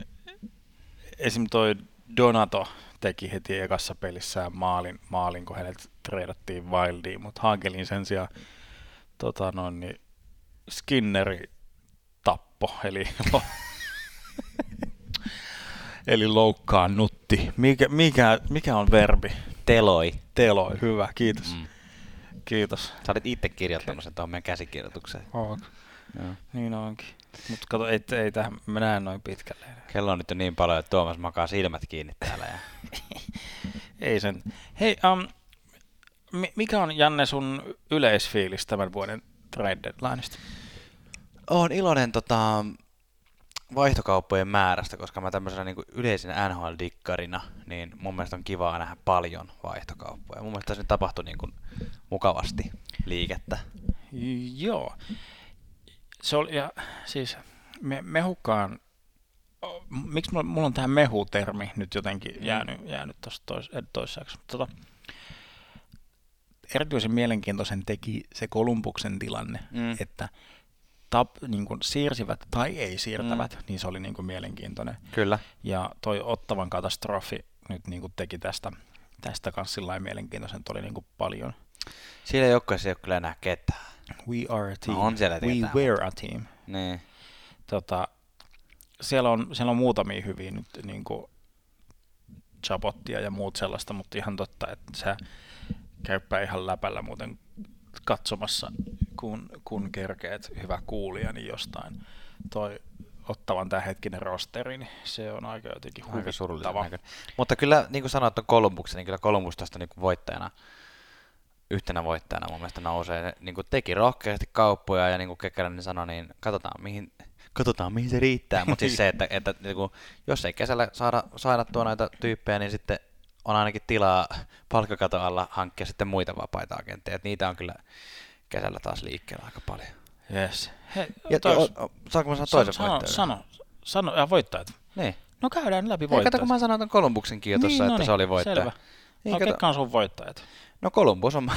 esim. toi Donato teki heti ekassa pelissään maalin, maalin kun hänet treidattiin Wildiin, mutta Hagelin sen sijaan tota, no, niin Skinneri tappo, eli, eli loukkaannutti. Mikä, mikä, mikä on verbi? Teloi. Teloi, hyvä, kiitos. Mm. Kiitos. Sä olit itse kirjoittanut sen tuohon meidän käsikirjoitukseen. Oot. Joo. Niin onkin. Mutta kato, ei, ei tähän, mä näen noin pitkälle. Kello on nyt jo niin paljon, että Tuomas makaa silmät kiinni täällä. Ja... Ei sen. Hei, um, mikä on Janne sun yleisfiilis tämän vuoden trade deadlineista? Oon iloinen tota, vaihtokauppojen määrästä, koska mä tämmöisenä niin yleisenä NHL-dikkarina, niin mun mielestä on kivaa nähdä paljon vaihtokauppoja. Mun mielestä tässä nyt tapahtui niin kuin mukavasti liikettä. Joo. Se oli, ja siis me, mehukkaan, o, miksi mulla, mulla on tähän mehu-termi nyt jotenkin Mm. jäänyt, jäänyt tuossa tois, toissaaksi. Tota, erityisen mielenkiintoisen teki se Kolumbuksen tilanne, Mm. että tap, niin kuin siirsivät tai ei siirtävät, mm. niin se oli niin kuin mielenkiintoinen. Kyllä. Ja toi Ottavan katastrofi nyt niin kuin teki tästä, tästä kanssa sillä mielenkiintoisen, oli niin kuin paljon. Siellä joukkueessa ei ole kyllä enää ketään. We are a team. No on siellä We were a team. Niin. Tota, siellä, on, siellä on muutamia hyviä nyt niin kuin Chabottia ja muut sellaista, mutta ihan totta, että se käyppää ihan läpällä muuten katsomassa, kun, kun kerkeet hyvä kuulija, niin jostain toi ottavan tämä hetkinen rosteri, niin se on aika jotenkin Aika surullinen huvittava. näköinen. Mutta kyllä, niin kuin sanoit, on Kolumbuksen, niin kyllä Kolumbus tästä niin kuin voittajana, yhtenä voittajana mun mielestä nousee. Niin kuin teki rohkeasti kauppoja ja niin kuin Kekäläinen sanoi, niin katsotaan mihin, katsotaan mihin se riittää. Mutta siis se, että, että niin kuin, jos ei kesällä saada, saada tuo näitä tyyppejä, niin sitten on ainakin tilaa palkkakaton alla hankkia sitten muita vapaita agentteja. Et niitä on kyllä kesällä taas liikkeellä aika paljon. Yes. Hei, Ja tois, o, o, saanko mä sanoa toisen sano, voittajan? sano, sano, ja voittajat. Niin. No käydään läpi voittajat. kato, kun mä sanoin ton Kolumbuksenkin jo tuossa, niin, että se oli voittaja. Selvä. Niin, no, kato- ketkä on sun voittajat? No Columbus on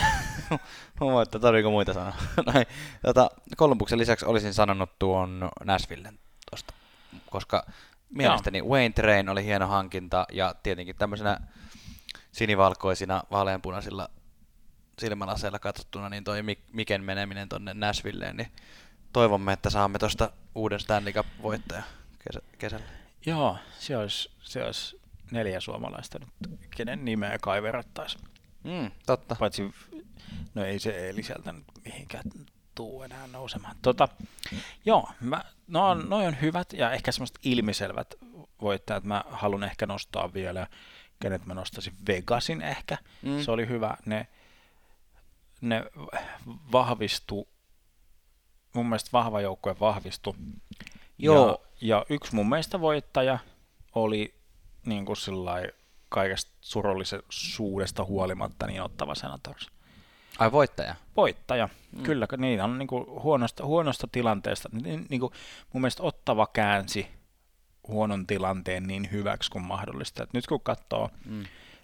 mun voittaja, tarviiko muita sanoa? Näin. Tota, Columbuksen lisäksi olisin sanonut tuon Nashvillen tosta, koska mielestäni Wayne Train oli hieno hankinta ja tietenkin tämmöisenä sinivalkoisina vaaleanpunaisilla silmälaseilla katsottuna, niin toi Mik- Miken meneminen tonne Nashvilleen, niin toivomme, että saamme tosta uuden Stanley Cup-voittaja kesä- kesällä. Joo, se olisi, se olisi neljä suomalaista nyt, kenen nimeä kaiverrattaisiin. Mm, totta. Paitsi, no ei se Eeli sieltä nyt mihinkään tuu enää nousemaan. Tota, joo, mä, no on, noi on hyvät ja ehkä semmoiset ilmiselvät voittajat. Mä haluan ehkä nostaa vielä, kenet mä nostaisin Vegasin ehkä. Mm. Mm. Se oli hyvä. Ne, ne vahvistu, mun mielestä vahva joukkue vahvistu. Joo. Ja, ja yksi mun mielestä voittaja oli niin kuin sillai kaikesta surullisuudesta huolimatta niin ottava Senators. Ai voittaja? Voittaja, mm. kyllä, niin on niin kuin huonosta, huonosta tilanteesta. Niin, niin kuin mun mielestä ottava käänsi huonon tilanteen niin hyväksi kuin mahdollista. Et nyt kun katsoo, Mm.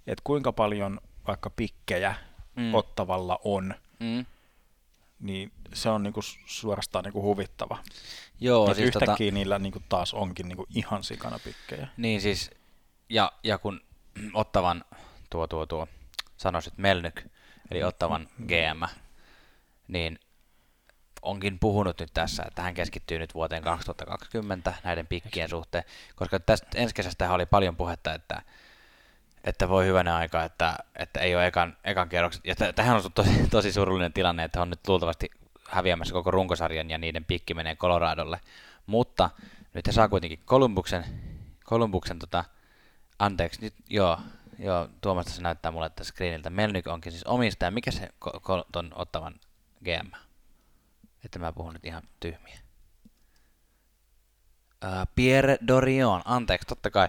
että kuinka paljon vaikka pikkejä Mm. mm. ottavalla on, Mm. niin se on niinku suorastaan niinku huvittava. Joo, Et siis yhtäkkiä tota, niillä niinku taas onkin niinku ihan sikana pikkejä. Niin siis, ja, ja kun ottavan tuo, tuo, tuo, sanoisit Melnyk, eli ottavan GM, niin onkin puhunut nyt tässä, että hän keskittyy nyt vuoteen 2020 näiden pikkien suhteen, koska tästä ensi kesästä oli paljon puhetta, että, että voi hyvänä aika, että, että ei ole ekan, ekan kierrokset, ja tähän on tosi, tosi surullinen tilanne, että on nyt luultavasti häviämässä koko runkosarjan ja niiden pikki menee Coloradolle, mutta nyt he saa kuitenkin Columbuksen, Columbuksen tota, anteeksi, nyt joo, joo, Tuomasta se näyttää mulle tässä screeniltä. Melnyk onkin siis omistaja. Mikä se ko- ko- ton ottavan GM? Että mä puhun nyt ihan tyhmiä. Uh, Pierre Dorion, anteeksi, totta kai.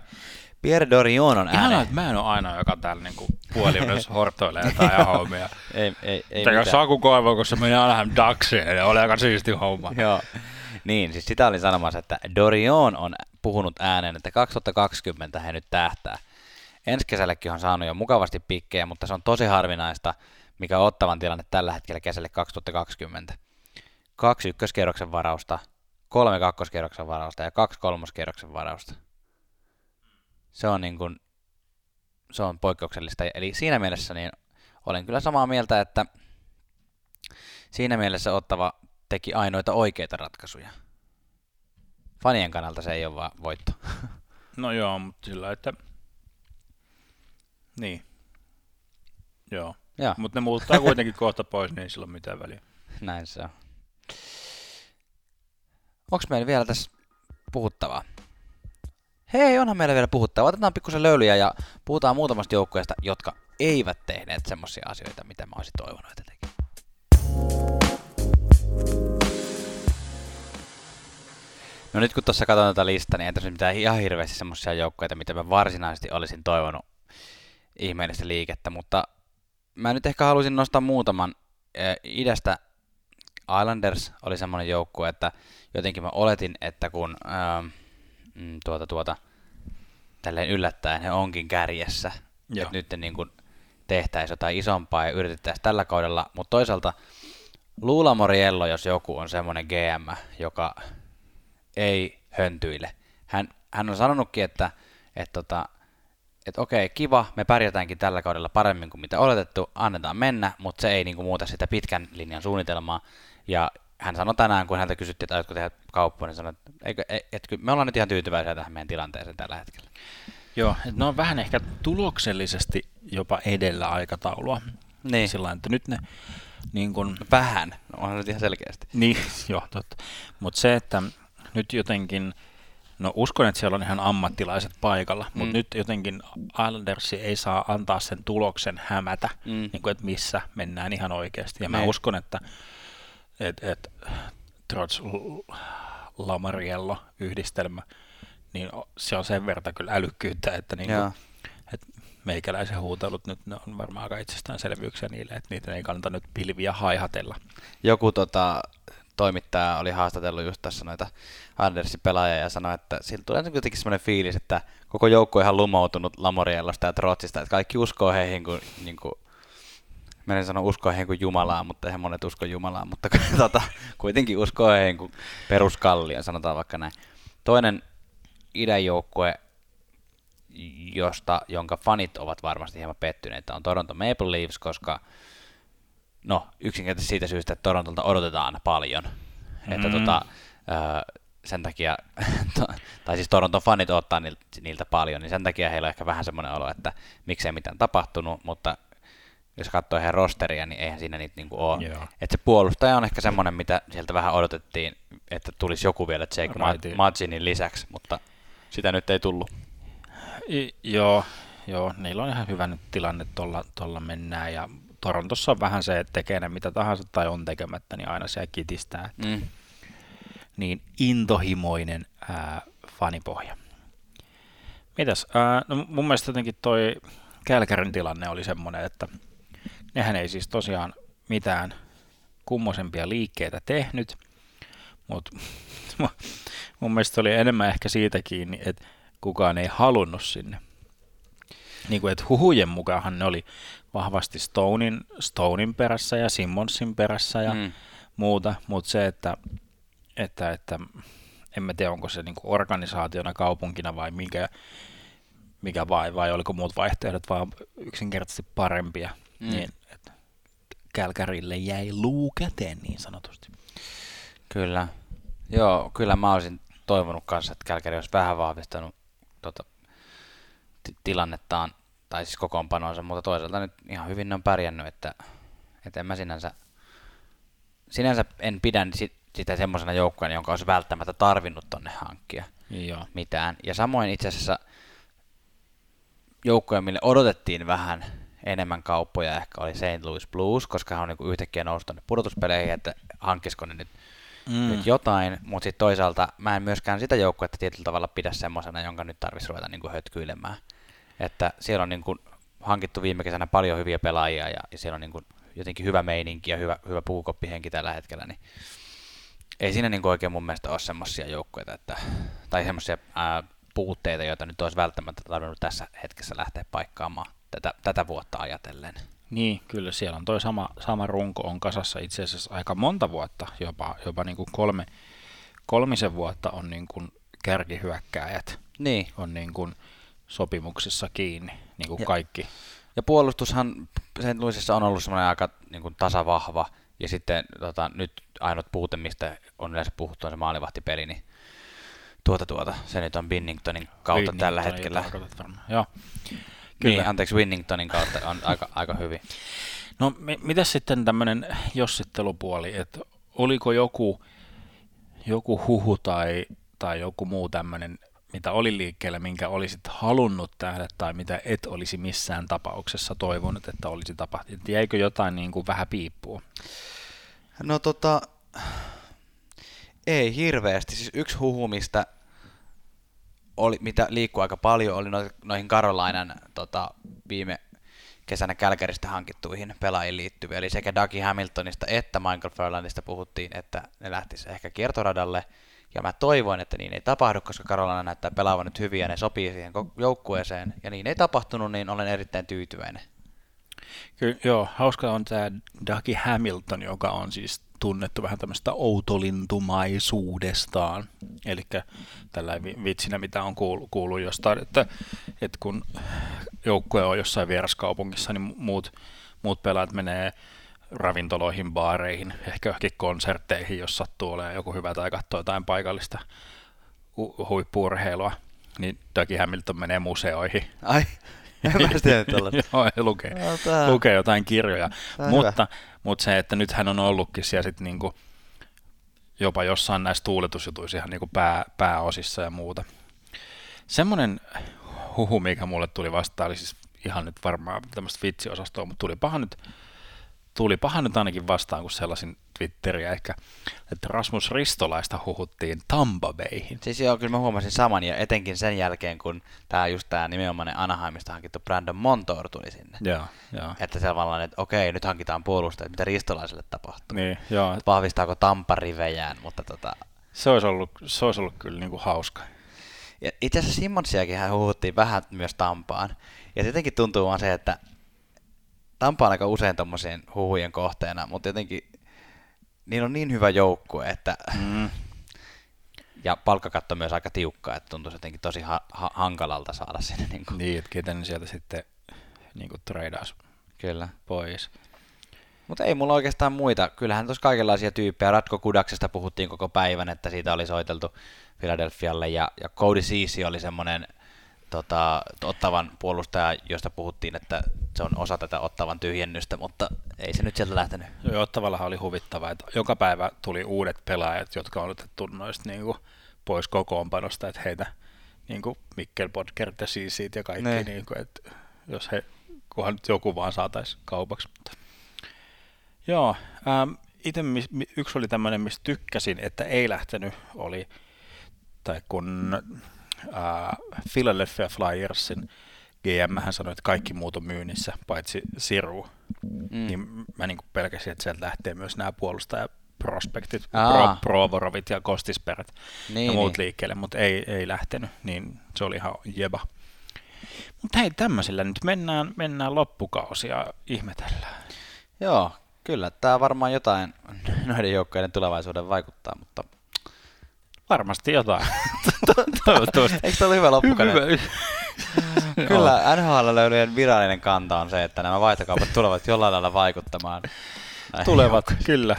Pierre Dorion on Ihanaa, ääne. että mä en ole ainoa, joka täällä niinku puoliudessa hortoilee jotain ja hommia. Ei, ei, ei Tämä. Saku Koivu, kun se meni aina Daxiin, ja oli aika siisti homma. Joo. Niin, siis sitä olin sanomassa, että Dorion on puhunut ääneen, että 2020 he nyt tähtää. Ensi kesällekin on saanut jo mukavasti pikkejä, mutta se on tosi harvinaista, mikä on ottavan tilanne tällä hetkellä kesälle 2020. Kaksi ykköskierroksen varausta, kolme kakkoskierroksen varausta ja kaksi kolmoskierroksen varausta. Se on niin kuin, se on poikkeuksellista. Eli siinä mielessä niin olen kyllä samaa mieltä, että siinä mielessä ottava teki ainoita oikeita ratkaisuja. Fanien kannalta se ei ole vaan voitto. No joo, mutta sillä että... Niin. Joo. Joo, Mutta ne muuttaa kuitenkin kohta pois, niin sillä ole mitään väliä. näin se on. Onko meillä vielä tässä puhuttavaa? Hei, onhan meillä vielä puhuttavaa. Otetaan pikkusen löylyjä ja puhutaan muutamasta joukkueesta, jotka eivät tehneet semmoisia asioita, mitä mä olisin toivonut, että teki. No nyt kun tuossa katson tätä listaa, niin ei tässä mitään ihan hirveästi semmoisia joukkueita, mitä mä varsinaisesti olisin toivonut ihmeellistä liikettä, mutta mä nyt ehkä haluaisin nostaa muutaman. Idästä Islanders oli semmoinen joukkue, että jotenkin mä oletin, että kun ähm, mm, tuota, tuota, tälleen yllättäen he onkin kärjessä, Joo. että nyt niin kuin tehtäisiin jotain isompaa ja yritettäisiin tällä kaudella, mutta toisaalta Luula Moriello, jos joku on semmoinen GM, joka ei höntyile. Hän, hän on sanonutkin, että, että, tota, että okei, kiva, me pärjätäänkin tällä kaudella paremmin kuin mitä oletettu, annetaan mennä, mutta se ei niin kuin, muuta sitä pitkän linjan suunnitelmaa. Ja hän sanoi tänään, kun häntä kysyttiin, että aiotko tehdä kauppaa, niin sanoi, että, eikö, et, et, me ollaan nyt ihan tyytyväisiä tähän meidän tilanteeseen tällä hetkellä. Joo, että ne on vähän ehkä tuloksellisesti jopa edellä aikataulua. Niin. Sillä että nyt ne niin kun, Vähän, no, onhan nyt ihan selkeästi. Niin, joo, totta. Mutta se, että nyt jotenkin, no uskon, että siellä on ihan ammattilaiset paikalla, mm. mutta nyt jotenkin Islandersi ei saa antaa sen tuloksen hämätä, mm. niin kuin, että missä mennään ihan oikeasti. Ja mä Niin. uskon, että et, et, Trots Lamariello yhdistelmä, niin se on sen verran kyllä älykkyyttä, että niin kuin, et meikäläisen huutelut nyt ne on varmaan aika itsestäänselvyyksiä niille, että niitä ei kannata nyt pilviä haihatella. Joku tota, toimittaja oli haastatellut just tässä noita Andersin pelaajia ja sanoi, että siltä tulee jotenkin semmoinen fiilis, että koko joukko on ihan lumoutunut Lamoriellosta ja Trotsista, että kaikki uskoo heihin kuin, niin kuin Mä en sano uskoa heihin kuin Jumalaa, mutta eihän monet usko Jumalaa, mutta tota, kuitenkin uskoo heihin kuin peruskallion, sanotaan vaikka näin. Toinen idän joukkue, josta, jonka fanit ovat varmasti hieman pettyneitä, on Toronto Maple Leafs, koska no, yksinkertaisesti siitä syystä, että Torontolta odotetaan paljon. Mm. Että tota, ö, sen takia, tai siis Toronton fanit ottaa niiltä, niiltä paljon, niin sen takia heillä on ehkä vähän semmoinen olo, että miksei mitään tapahtunut, mutta jos katsoo heidän rosteria, niin eihän siinä niitä niinku ole. Joo. Et se puolustaja on ehkä semmoinen, mitä sieltä vähän odotettiin, että tulisi joku vielä Jake Righty. Lisäksi, mutta sitä nyt ei tullut. I, joo, joo, niillä on ihan hyvä nyt tilanne, tuolla, tuolla mennään ja Torontossa on vähän se, että tekee ne mitä tahansa tai on tekemättä, niin aina siellä kitistää. Mm. Niin intohimoinen ää, fanipohja. Mitäs? Ää, no mun mielestä jotenkin toi Kälkärin tilanne oli semmoinen, että nehän ei siis tosiaan mitään kummosempia liikkeitä tehnyt, mutta mun mielestä oli enemmän ehkä siitä kiinni, että kukaan ei halunnut sinne. Niin kuin, että huhujen mukaanhan ne oli vahvasti Stonein, Stonein perässä ja Simmonsin perässä ja Mm. muuta, mutta se, että, että, että en mä tiedä, onko se niin kuin organisaationa, kaupunkina vai mikä, mikä vai, vai oliko muut vaihtoehdot vaan yksinkertaisesti parempia, Mm. niin Kälkärille jäi luu käteen niin sanotusti. Kyllä. Joo, kyllä mä olisin toivonut kanssa, että Kälkäri olisi vähän vahvistanut tota, ti- tilannettaan, tai siis kokoonpanonsa, mutta toisaalta nyt ihan hyvin ne on pärjännyt, että, että en mä sinänsä, sinänsä en pidä sit, sitä semmoisena joukkueena, jonka olisi välttämättä tarvinnut tonne hankkia Joo. mitään. Ja samoin itse asiassa joukkoja, mille odotettiin vähän enemmän kauppoja, ehkä oli St. Louis Blues, koska hän on niin yhtäkkiä noussut pudotuspeleihin, että hankkisiko ne nyt, mm. nyt jotain, mutta sitten toisaalta mä en myöskään sitä joukkuetta tietyllä tavalla pidä semmoisena, jonka nyt tarvitsisi ruveta niin hötkyilemään. Että siellä on niin kuin hankittu viime kesänä paljon hyviä pelaajia ja, ja siellä on niin kuin jotenkin hyvä meininki ja hyvä, hyvä puukoppihenki tällä hetkellä, niin ei siinä niin oikein mun mielestä ole semmoisia joukkueita, että, tai semmoisia puutteita, joita nyt olisi välttämättä tarvinnut tässä hetkessä lähteä paikkaamaan tätä, tätä vuotta ajatellen. Niin, kyllä siellä on toi sama, sama runko on kasassa itse asiassa aika monta vuotta, jopa, jopa niin kuin kolme, kolmisen vuotta on niin kuin kärkihyökkääjät Niin, on niin kuin sopimuksissa kiinni, niin kuin Ja- kaikki. ja puolustushan St. Louisissa on ollut semmoinen aika niin kuin tasavahva, ja sitten tota, nyt ainut puute, mistä on yleensä puhuttu, on se maalivahtipeli, niin tuota tuota, se nyt on Binningtonin kautta Winningtonin tällä hetkellä. Joo. Kyllä. Niin, anteeksi, Winningtonin kautta on aika, aika hyvin. No mi- mitäs sitten tämmöinen jossittelupuoli, että oliko joku, joku huhu tai, tai joku muu tämmöinen, mitä oli liikkeellä, minkä olisit halunnut tehdä tai mitä et olisi missään tapauksessa toivonut, että olisi tapahtunut? Jäikö jotain niin kuin vähän piippua? No tota, ei hirveästi. Siis yksi huhu, mistä oli, mitä liikkuu aika paljon, oli no, noihin Carolinan tota, viime kesänä Kälkäristä hankittuihin pelaajiin liittyviä. Eli sekä Dougie Hamiltonista että Michael Furlandista puhuttiin, että ne lähtis ehkä kiertoradalle. Ja mä toivoin, että niin ei tapahdu, koska Carolina näyttää pelaavan nyt hyvin ja ne sopii siihen joukkueeseen. Ja niin ei tapahtunut, niin olen erittäin tyytyväinen. Kyllä, joo, hauska on tämä Dougie Hamilton, joka on siis tunnettu vähän tämmöistä outolintumaisuudestaan. Eli tällä vitsinä, mitä on kuullut, kuullut jostain, että, että kun joukkue on jossain vieraskaupungissa, niin muut, muut pelaat menee ravintoloihin, baareihin, ehkä johonkin konsertteihin, jos sattuu olemaan joku hyvä tai katsoo jotain paikallista hu- huippuurheilua, niin Dougie Hamilton menee museoihin. Ai, en mä tiedä Joo, lukee, no, lukee jotain kirjoja. mutta, mutta se, että nyt hän on ollutkin siellä sitten niinku, jopa jossain näissä tuuletusjutuissa ihan niinku pää, pääosissa ja muuta. Semmoinen huhu, mikä mulle tuli vastaan, oli siis ihan nyt varmaan tämmöistä vitsiosastoa, mutta tuli paha nyt paha nyt ainakin vastaan, kun sellaisin Twitteriä ehkä, että Rasmus Ristolaista huhuttiin Tampa Bayhin. Siis joo, kyllä mä huomasin saman, ja etenkin sen jälkeen, kun tämä just tämä nimenomainen Anaheimista hankittu Brandon Montour tuli sinne. Joo, joo. Että sellainen, että okei, nyt hankitaan puolusta, mitä Ristolaiselle tapahtuu. Niin, joo. Vahvistaako Tampa rivejään, mutta tota... Se olisi ollut, se olisi ollut kyllä niin kuin hauska. Ja itse asiassa Simmonsiakin hän huhuttiin vähän myös Tampaan. Ja jotenkin tuntuu vaan se, että Tampa on aika usein tuommoisien huhujen kohteena, mutta jotenkin niin on niin hyvä joukkue, että mm. ja palkkakatto myös aika tiukka, että tuntuu jotenkin tosi ha- ha- hankalalta saada sinne. Niin, kuin. niin että keten sieltä sitten niin kuin treidaus Kyllä. pois. Mutta ei mulla oikeastaan muita. Kyllähän tuossa kaikenlaisia tyyppejä. Ratko Kudaksesta puhuttiin koko päivän, että siitä oli soiteltu Philadelphialle, ja, ja Cody Ceesay oli semmoinen tota, ottavan puolustaja, josta puhuttiin, että se on osa tätä ottavan tyhjennystä, mutta ei se nyt sieltä lähtenyt. Joo, ottavallahan oli huvittavaa, että joka päivä tuli uudet pelaajat, jotka on otettu noista niin kuin, pois kokoonpanosta, että heitä niin kuin Mikkel Podkert ja Siisit ja kaikki, niin. niin kuin, että jos he, kunhan nyt joku vaan saataisiin kaupaksi. Mutta. Joo, ähm, itse yksi oli tämmöinen, mistä tykkäsin, että ei lähtenyt, oli, tai kun äh, Philadelphia Flyersin GM hän sanoi, että kaikki muut on myynnissä, paitsi Siru. Mm. Niin mä niin pelkäsin, että sieltä lähtee myös nämä puolustajaprospektit, Pro, Provorovit ja Kostisperät niin, ja muut niin. liikkeelle, mutta ei, ei lähtenyt, niin se oli ihan jeba. Mutta hei, tämmöisillä nyt mennään, mennään loppukausi ja ihmetellään. Joo, kyllä. Tämä varmaan jotain noiden joukkojen tulevaisuuden vaikuttaa, mutta Varmasti jotain. Toivottavasti. Eikö tämä ole hyvä loppukane? Hyvä. Kyllä NHL-löylyjen virallinen kanta on se, että nämä vaihtokaupat tulevat jollain lailla vaikuttamaan. Tulevat, kyllä.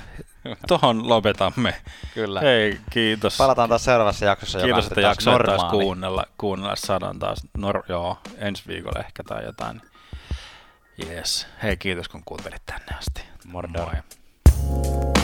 Tuohon lopetamme. Kyllä. Hei, kiitos. Palataan taas seuraavassa jaksossa. Kiitos, että jaksoit taas kuunnella, kuunnella sadan taas. Nor- joo, ensi viikolla ehkä tai jotain. Yes. Hei, kiitos kun kuuntelit tänne asti. Mordor. Moi.